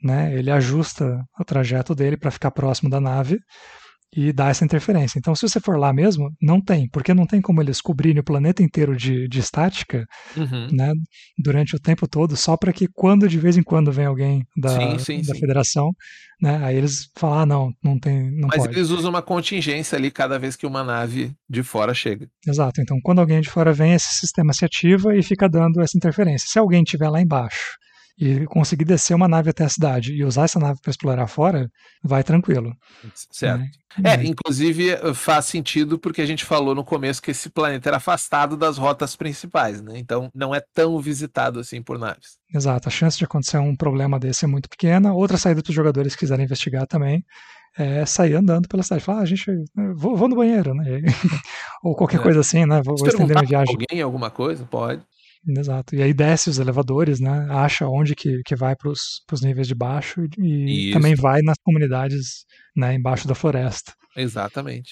né, ele ajusta o trajeto dele para ficar próximo da nave e dá essa interferência. Então, se você for lá mesmo, não tem, porque não tem como eles cobrirem o planeta inteiro de, de estática Uhum. né, durante o tempo todo, só para que quando de vez em quando vem alguém da, Sim, sim, da sim. federação, né, aí eles falam, ah, não, não tem, não Mas pode. eles usam uma contingência ali cada vez que uma nave de fora chega. Exato. Então, quando alguém de fora vem, esse sistema se ativa e fica dando essa interferência. Se alguém estiver lá embaixo e conseguir descer uma nave até a cidade e usar essa nave para explorar fora, vai tranquilo. Certo. né? É, Mas- inclusive eh, faz sentido porque a gente falou no começo que esse planeta era afastado das rotas principais, né? Então não é tão visitado assim por naves. Exato. A chance de acontecer um problema desse é muito pequena. Outra saída para os jogadores que quiserem investigar também é sair andando pela cidade. Falar, ah, gente, vou, vou no banheiro, né? Ou qualquer É. coisa assim, né? Vou, vou estender minha viagem. alguém alguma coisa, pode. Exato. E aí desce os elevadores, né? Acha onde que, que vai para os níveis de baixo e Isso. também vai nas comunidades né, embaixo da floresta. Exatamente.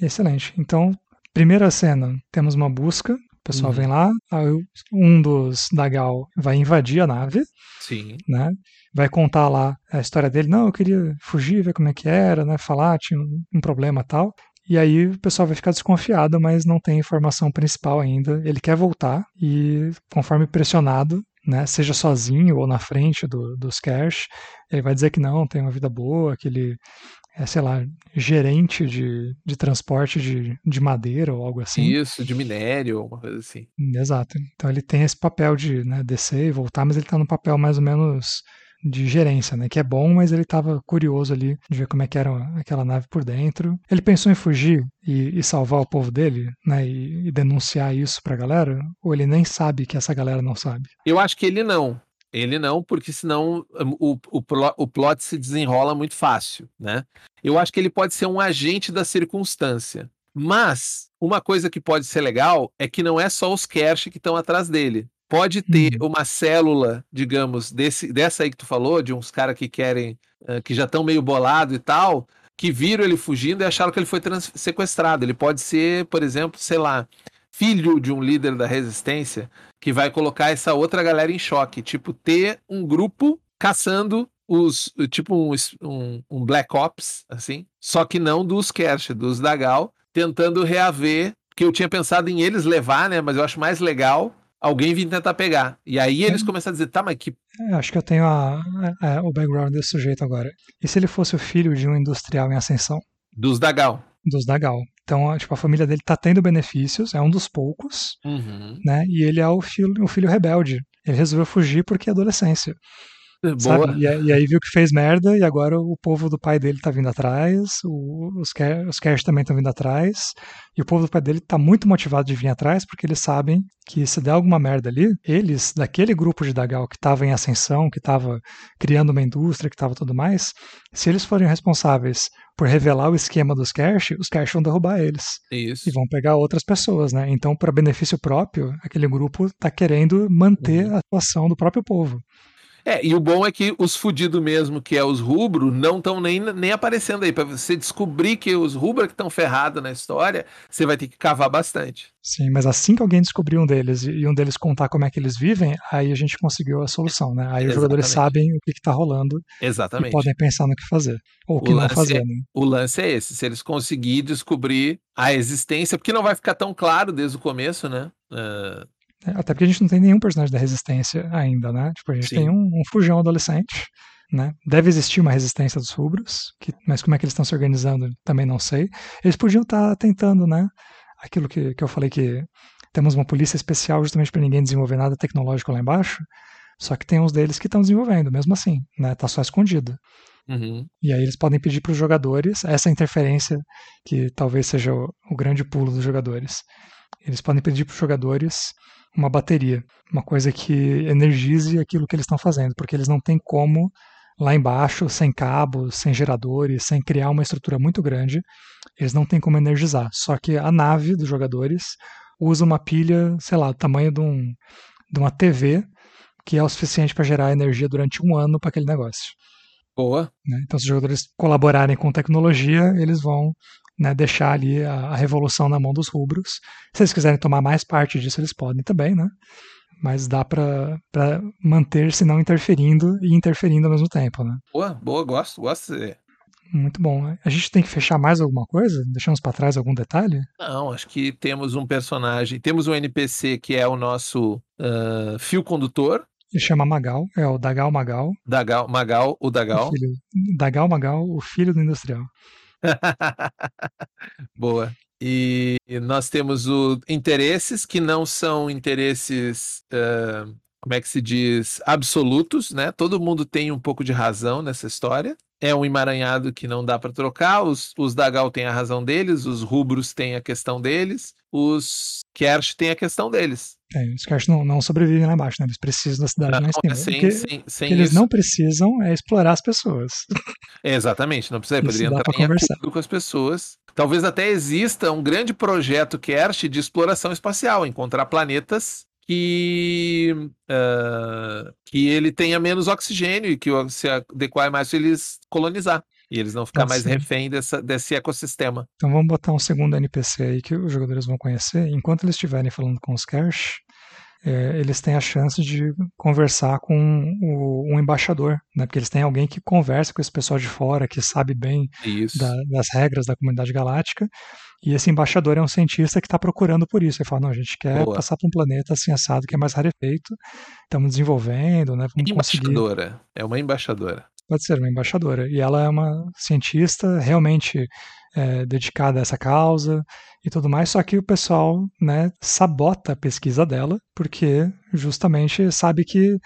Excelente. Então, primeira cena, temos uma busca. O pessoal Uhum. vem lá, um dos Dagal vai invadir a nave, Sim. né? Vai contar lá a história dele. Não, eu queria fugir, ver como é que era, né? Falar, tinha um, um problema tal. E aí o pessoal vai ficar desconfiado, mas não tem informação principal ainda. Ele quer voltar e, conforme pressionado, né, seja sozinho ou na frente do, dos Cash, ele vai dizer que não, tem uma vida boa, que ele é, sei lá, gerente de, de transporte de, de madeira ou algo assim. Isso, de minério, uma coisa assim. Exato. Então ele tem esse papel de né, descer e voltar, mas ele está no papel mais ou menos de gerência, né? Que é bom, mas ele estava curioso ali de ver como é que era aquela nave por dentro. Ele pensou em fugir e, e salvar o povo dele, né? E, e denunciar isso pra galera? Ou ele nem sabe que essa galera não sabe? Eu acho que ele não. Ele não, porque senão um, o, o, o plot se desenrola muito fácil, né? Eu acho que ele pode ser um agente da circunstância. Mas uma coisa que pode ser legal é que não é só os Kersh que estão atrás dele. Pode ter Uhum. uma célula, digamos, desse, dessa aí que tu falou, de uns caras que querem, eh, que já estão meio bolado e tal, que viram ele fugindo e acharam que ele foi sequestrado. Ele pode ser, por exemplo, sei lá, filho de um líder da resistência que vai colocar essa outra galera em choque. Tipo, ter um grupo caçando os. Tipo um, um, um Black Ops, assim. Só que não dos Kersh, dos Dagal, tentando reaver. Que eu tinha pensado em eles levar, né? Mas eu acho mais legal alguém vir tentar pegar. E aí eles Hum. começam a dizer, tá, mas que. É, acho que eu tenho a- a- o background desse sujeito agora. E se ele fosse o filho de um industrial em ascensão? Dos Dagal. Dos Dagal. Então, tipo, a família dele tá tendo benefícios, é um dos poucos, Uhum. né? E ele é o filho, o filho rebelde. Ele resolveu fugir porque é adolescência. Sabe? E, e, aí viu que fez merda e agora o povo do pai dele tá vindo atrás, o, os, os Cash também estão vindo atrás, e o povo do pai dele tá muito motivado de vir atrás porque eles sabem que se der alguma merda ali, eles, daquele grupo de Dagal que tava em ascensão, que tava criando uma indústria, que tava tudo mais, se eles forem responsáveis por revelar o esquema dos cash, os cash vão derrubar eles. Isso. E vão pegar outras pessoas, né? Então, para benefício próprio, aquele grupo tá querendo manter uhum. a atuação do próprio povo. É, e o bom é que os fudidos mesmo, que é os rubro, não estão nem, nem aparecendo aí. Para você descobrir que os rubro que estão ferrados na história, você vai ter que cavar bastante. Sim, mas assim que alguém descobrir um deles e um deles contar como é que eles vivem, aí a gente conseguiu a solução, né? Aí Exatamente. os jogadores sabem o que, está rolando Exatamente. e podem pensar no que fazer. Ou o que não fazer, é, né? O lance é esse, se eles conseguirem descobrir a existência, porque não vai ficar tão claro desde o começo, né? Uh, até porque a gente não tem nenhum personagem da resistência ainda, né? Tipo, a gente Sim. tem um, um fujão adolescente, né? Deve existir uma resistência dos rubros, que, mas como é que eles estão se organizando também não sei. Eles podiam estar tá tentando, né? Aquilo que, que eu falei que temos uma polícia especial justamente para ninguém desenvolver nada tecnológico lá embaixo. Só que tem uns deles que estão desenvolvendo, mesmo assim, né? Tá só escondido. Uhum. E aí eles podem pedir para os jogadores essa interferência que talvez seja o, o grande pulo dos jogadores. Eles podem pedir para os jogadores uma bateria, uma coisa que energize aquilo que eles estão fazendo, porque eles não têm como lá embaixo, sem cabos, sem geradores, sem criar uma estrutura muito grande, eles não têm como energizar. Só que a nave dos jogadores usa uma pilha, sei lá, do tamanho de, um, de uma TV, que é o suficiente para gerar energia durante um ano para aquele negócio. Boa. Né? Então, se os jogadores colaborarem com tecnologia, eles vão né, deixar ali a, a, revolução na mão dos rubros. Se eles quiserem tomar mais parte disso, eles podem também, né? Mas dá para manter-se não interferindo e interferindo ao mesmo tempo, né? Boa, boa, gosto, gosto. Muito bom. A gente tem que fechar mais alguma coisa? Deixamos para trás algum detalhe? Não, acho que temos um personagem, temos um NPC que é o nosso uh, fio condutor, ele chama Magal, é o Dagal Magal. Dagal, Magal, o Dagal. O filho, Dagal Magal, o filho do industrial. Boa. E nós temos o interesses que não são interesses, uh, como é que se diz, absolutos, né? Todo mundo tem um pouco de razão nessa história. É um emaranhado que não dá para trocar. Os, os Dagal têm a razão deles, os Rubros têm a questão deles, os Kersh têm a questão deles. É, os Kersh não, não sobrevivem lá embaixo, né? Eles precisam da cidade não, mais cima. Sem, o que, sem, sem que eles não precisam é explorar as pessoas. É, exatamente, não precisa. Poderia entrar em acordo com as pessoas. Talvez até exista um grande projeto Kersh de exploração espacial, encontrar planetas que, uh, que ele tenha menos oxigênio e que se adequar mais para eles colonizar. E eles não ficar Pode mais ser. refém dessa, desse ecossistema. Então vamos botar um segundo NPC aí que os jogadores vão conhecer. Enquanto eles estiverem falando com os Kersh, é, eles têm a chance de conversar com o, um embaixador, né? Porque eles têm alguém que conversa com esse pessoal de fora, que sabe bem da, das regras da comunidade galáctica. E esse embaixador é um cientista que está procurando por isso. Ele fala: não, a gente quer Boa. passar para um planeta assim assado que é mais rarefeito. Estamos desenvolvendo, né? Vamos embaixadora. Conseguir... É uma embaixadora. Pode ser uma embaixadora. E ela é uma cientista realmente é, dedicada a essa causa e tudo mais, só que o pessoal né, sabota a pesquisa dela, porque justamente sabe que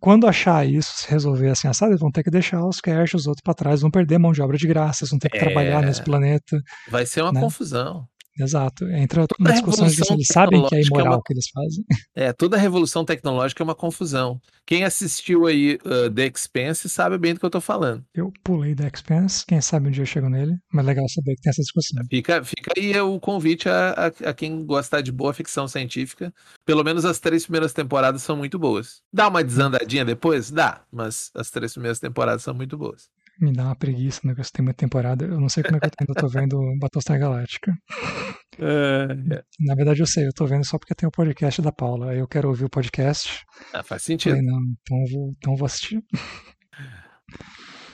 quando achar isso, se resolver assim, assado, eles vão ter que deixar os cash, os outros para trás, vão perder mão de obra de graça, vão ter que é... trabalhar nesse planeta. Vai ser uma né? confusão. Exato. Entra uma discussão de eles sabem que é imoral é uma... que eles fazem. É, toda revolução tecnológica é uma confusão. Quem assistiu aí uh, The Expense sabe bem do que eu tô falando. Eu pulei The Expense, quem sabe um dia eu chego nele, mas legal saber que tem essa discussão. Fica, fica aí o convite a, a, a quem gostar de boa ficção científica. Pelo menos as três primeiras temporadas são muito boas. Dá uma desandadinha depois? Dá, mas as três primeiras temporadas são muito boas me dá uma preguiça, né? Que tem muita temporada. Eu não sei como é que eu ainda tô vendo Battlestar Galáctica. É, é. Na verdade, eu sei, eu tô vendo só porque tem o podcast da Paula. Eu quero ouvir o podcast. Ah, faz sentido. Falei, não, então eu vou, então vou assistir.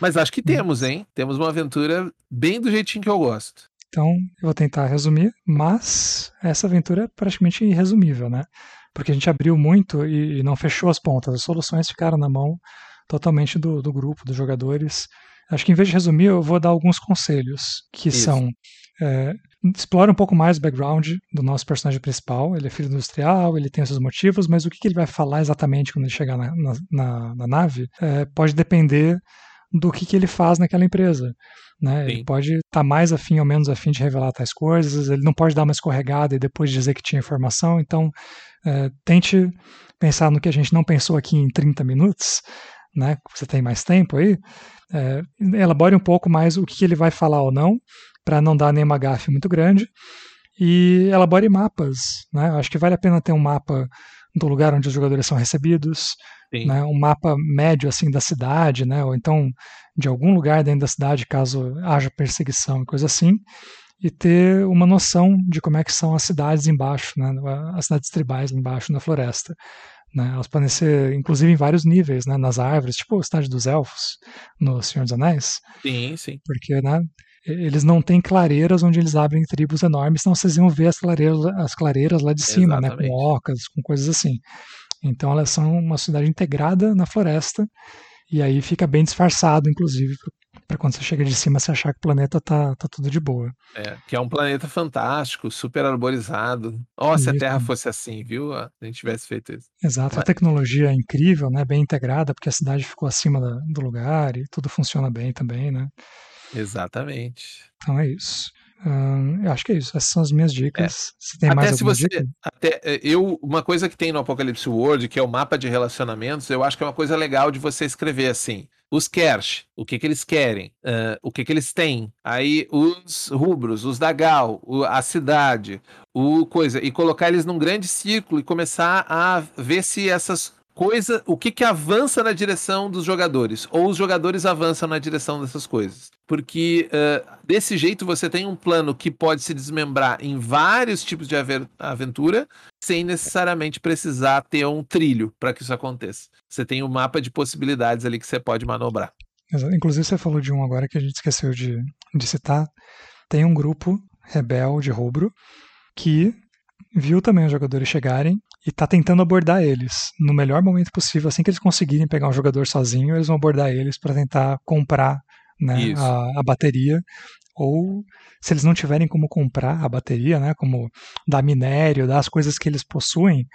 Mas acho que temos, hein? Temos uma aventura bem do jeitinho que eu gosto. Então, eu vou tentar resumir, mas essa aventura é praticamente irresumível, né? Porque a gente abriu muito e, e não fechou as pontas. As soluções ficaram na mão totalmente do, do grupo, dos jogadores. Acho que em vez de resumir, eu vou dar alguns conselhos, que Isso. são. É, explora um pouco mais o background do nosso personagem principal. Ele é filho industrial, ele tem seus motivos, mas o que, que ele vai falar exatamente quando ele chegar na, na, na, na nave é, pode depender do que, que ele faz naquela empresa. Né? Ele pode estar tá mais afim ou menos afim de revelar tais coisas, ele não pode dar uma escorregada e depois dizer que tinha informação, então é, tente pensar no que a gente não pensou aqui em 30 minutos, né? Você tem mais tempo aí, é, elabore um pouco mais o que, ele vai falar ou não, para não dar nenhuma gafe muito grande, e elabore mapas. Né? Acho que vale a pena ter um mapa do lugar onde os jogadores são recebidos, né, um mapa médio assim da cidade, né, ou então de algum lugar dentro da cidade, caso haja perseguição e coisa assim, e ter uma noção de como é que são as cidades embaixo, né, as cidades tribais embaixo na floresta. Né, elas podem ser, inclusive, em vários níveis, né, nas árvores, tipo a cidade dos elfos no Senhor dos Anéis. Sim, sim. Porque, né, eles não têm clareiras onde eles abrem tribos enormes, senão vocês iam ver as clareiras, as clareiras lá de cima, né, com ocas, com coisas assim. Então elas são uma cidade integrada na floresta e aí fica bem disfarçado, inclusive, para quando você chega de cima você achar que o planeta tá, tá tudo de boa. É, que é um planeta fantástico, super arborizado. Ó, oh, se a Terra fosse assim, viu? A gente tivesse feito isso. Exato, Mas... a tecnologia é incrível, né? Bem integrada, porque a cidade ficou acima da, do lugar e tudo funciona bem também, né? Exatamente. Então é isso. Hum, eu acho que é isso. Essas são as minhas dicas. É. tem até mais se você, dica? até é, eu, uma coisa que tem no Apocalipse World, que é o mapa de relacionamentos, eu acho que é uma coisa legal de você escrever assim. Os Kersh, o que que eles querem, uh, o que que eles têm. Aí os rubros, os Dagal, o, a cidade, o coisa e colocar eles num grande círculo e começar a ver se essas coisa, o que que avança na direção dos jogadores, ou os jogadores avançam na direção dessas coisas. Porque uh, desse jeito você tem um plano que pode se desmembrar em vários tipos de aventura, sem necessariamente precisar ter um trilho para que isso aconteça. Você tem um mapa de possibilidades ali que você pode manobrar. Inclusive você falou de um agora que a gente esqueceu de, de citar. Tem um grupo rebelde rubro que viu também os jogadores chegarem e tá tentando abordar eles no melhor momento possível. Assim que eles conseguirem pegar um jogador sozinho, eles vão abordar eles para tentar comprar né, a, a, bateria. Ou se eles não tiverem como comprar a bateria, né, como dar minério, dar as coisas que eles possuem,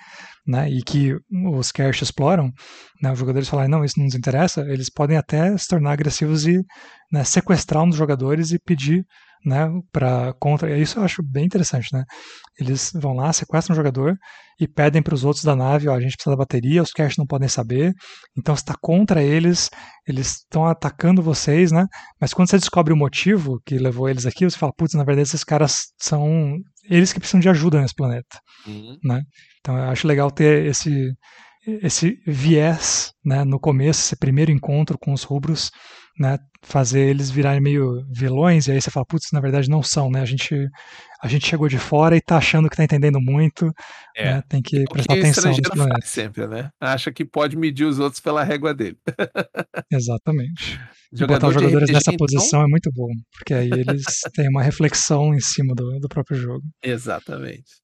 né, e que os cash exploram, né, os jogadores falarem, não, isso não nos interessa, eles podem até se tornar agressivos e né, sequestrar um dos jogadores e pedir né, para contra. Isso eu acho bem interessante, né? Eles vão lá, sequestram o jogador e pedem para os outros da nave, ó, a gente precisa da bateria, os cash não podem saber. Então está contra eles, eles estão atacando vocês, né? Mas quando você descobre o motivo que levou eles aqui, você fala, putz, na verdade esses caras são eles que precisam de ajuda nesse planeta, uhum. né? Então eu acho legal ter esse esse viés, né, no começo, esse primeiro encontro com os rubros, né, fazer eles virarem meio vilões, e aí você fala, putz, na verdade não são, né, a gente, a gente chegou de fora e tá achando que tá entendendo muito, é. né, tem que prestar atenção. O faz sempre, né, acha que pode medir os outros pela régua dele. Exatamente. Jogador Botar os jogadores RPG, nessa então? posição é muito bom, porque aí eles têm uma reflexão em cima do, do próprio jogo. Exatamente.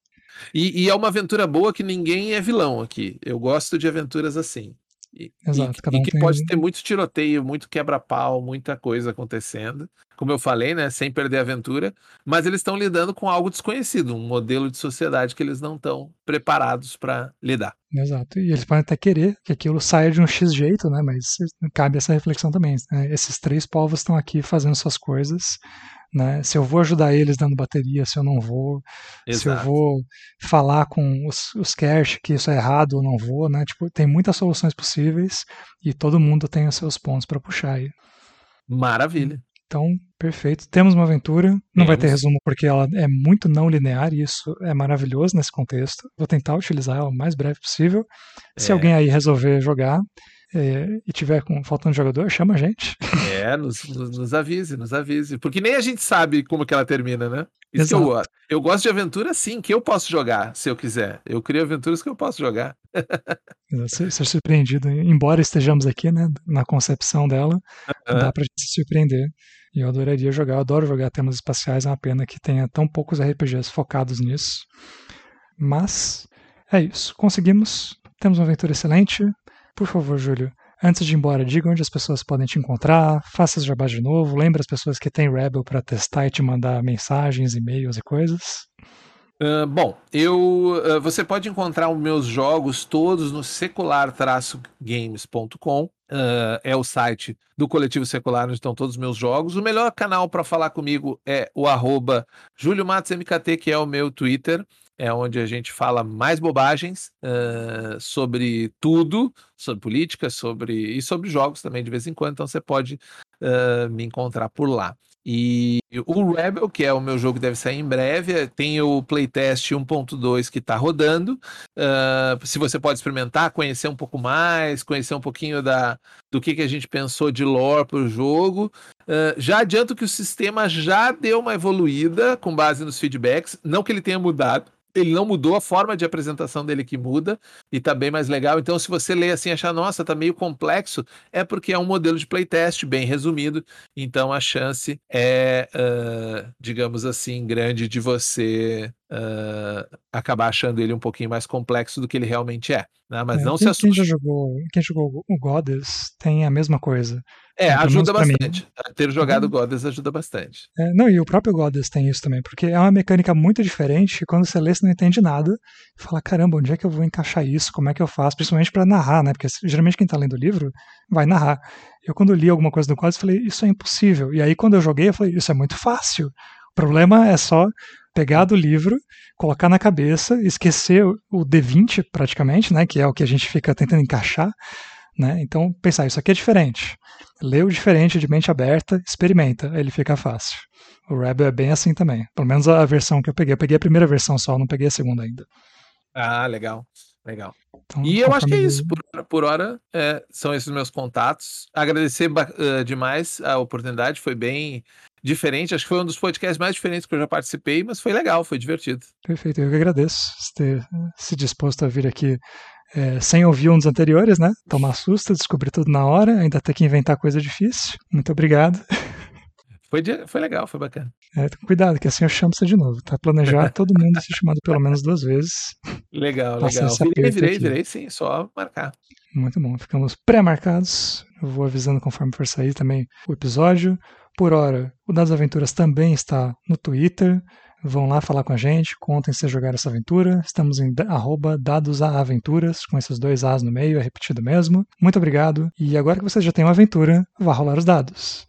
E, e, é uma aventura boa que ninguém é vilão aqui. Eu gosto de aventuras assim. E, Exato, e, um e que pode ter muito tiroteio, muito quebra-pau, muita coisa acontecendo. Como eu falei, né? Sem perder a aventura. Mas eles estão lidando com algo desconhecido, um modelo de sociedade que eles não estão preparados para lidar. Exato. E eles podem até querer que aquilo saia de um X jeito, né? Mas cabe essa reflexão também. Né? Esses três povos estão aqui fazendo suas coisas né? Se eu vou ajudar eles dando bateria, se eu não vou, Exato. se eu vou falar com os, os cash que isso é errado ou não vou, né? Tipo, tem muitas soluções possíveis e todo mundo tem os seus pontos para puxar aí. Maravilha. Então, perfeito. Temos uma aventura. Não Temos. vai ter resumo porque ela é muito não linear e isso é maravilhoso nesse contexto. Vou tentar utilizar ela o mais breve possível. É. Se alguém aí resolver jogar, é, e tiver com, faltando jogador, chama a gente. É, nos, nos, nos, avise, nos avise. Porque nem a gente sabe como que ela termina, né? Isso eu gosto. Eu gosto de aventura, sim, que eu posso jogar, se eu quiser. Eu crio aventuras que eu posso jogar. ser, ser surpreendido. Embora estejamos aqui, né, na concepção dela, uhum. dá pra gente se surpreender. E eu adoraria jogar, eu adoro jogar temas espaciais, é uma pena que tenha tão poucos RPGs focados nisso. Mas é isso, conseguimos, temos uma aventura excelente, por favor, Júlio, Antes de ir embora, diga onde as pessoas podem te encontrar, faça as jabás de novo, lembre as pessoas que tem Rebel para testar e te mandar mensagens, e-mails e coisas. Uh, bom, eu, uh, você pode encontrar os meus jogos todos no secular-games.com. Uh, é o site do Coletivo Secular, onde estão todos os meus jogos. O melhor canal para falar comigo é o arroba Julio Matos MKT, que é o meu Twitter é onde a gente fala mais bobagens uh, sobre tudo, sobre política, sobre e sobre jogos também de vez em quando. Então você pode uh, me encontrar por lá. E o Rebel, que é o meu jogo que deve sair em breve, tem o playtest 1.2 que está rodando. Uh, se você pode experimentar, conhecer um pouco mais, conhecer um pouquinho da, do que, que a gente pensou de lore para o jogo. Uh, já adianto que o sistema já deu uma evoluída com base nos feedbacks. Não que ele tenha mudado, ele não mudou, a forma de apresentação dele que muda e tá bem mais legal. Então, se você lê assim achar, nossa, tá meio complexo, é porque é um modelo de playtest bem resumido. Então, a chance é, uh, digamos assim, grande de você uh, acabar achando ele um pouquinho mais complexo do que ele realmente é. Né? Mas é, não quem, se assuste. Quem, jogou, quem jogou o Goddess tem a mesma coisa. É, ajuda bastante. Ter jogado uhum. Goddess ajuda bastante. É, não, e o próprio Goddess tem isso também, porque é uma mecânica muito diferente quando você lê, você não entende nada. Fala, caramba, onde é que eu vou encaixar isso? Como é que eu faço? Principalmente para narrar, né? Porque geralmente quem tá lendo o livro vai narrar. Eu, quando li alguma coisa do Goddess, falei, isso é impossível. E aí, quando eu joguei, eu falei, isso é muito fácil. O problema é só pegar do livro, colocar na cabeça, esquecer o D20 praticamente, né, que é o que a gente fica tentando encaixar, né? Então, pensar, isso aqui é diferente. Leu diferente de mente aberta, experimenta, ele fica fácil. O Rebel é bem assim também. Pelo menos a versão que eu peguei. Eu peguei a primeira versão só, não peguei a segunda ainda. Ah, legal. Legal. Então, e eu acho que é isso. Por, por hora, é, são esses meus contatos. Agradecer uh, demais a oportunidade. Foi bem diferente. Acho que foi um dos podcasts mais diferentes que eu já participei, mas foi legal, foi divertido. Perfeito, eu que agradeço ter se disposto a vir aqui é, sem ouvir um dos anteriores, né? Tomar susto, descobrir tudo na hora, ainda ter que inventar coisa difícil. Muito obrigado. Foi, foi legal, foi bacana. É, cuidado, que assim eu chamo você de novo. Tá planejado todo mundo ser chamado pelo menos duas vezes. Legal, legal. Virei, virei, virei, sim, só marcar. Muito bom. Ficamos pré-marcados. Eu vou avisando conforme for sair também o episódio. Por hora, o Dados Aventuras também está no Twitter. Vão lá falar com a gente, contem se jogaram essa aventura. Estamos em arroba dadosaventuras, com esses dois As no meio, é repetido mesmo. Muito obrigado. E agora que você já tem uma aventura, vá rolar os dados.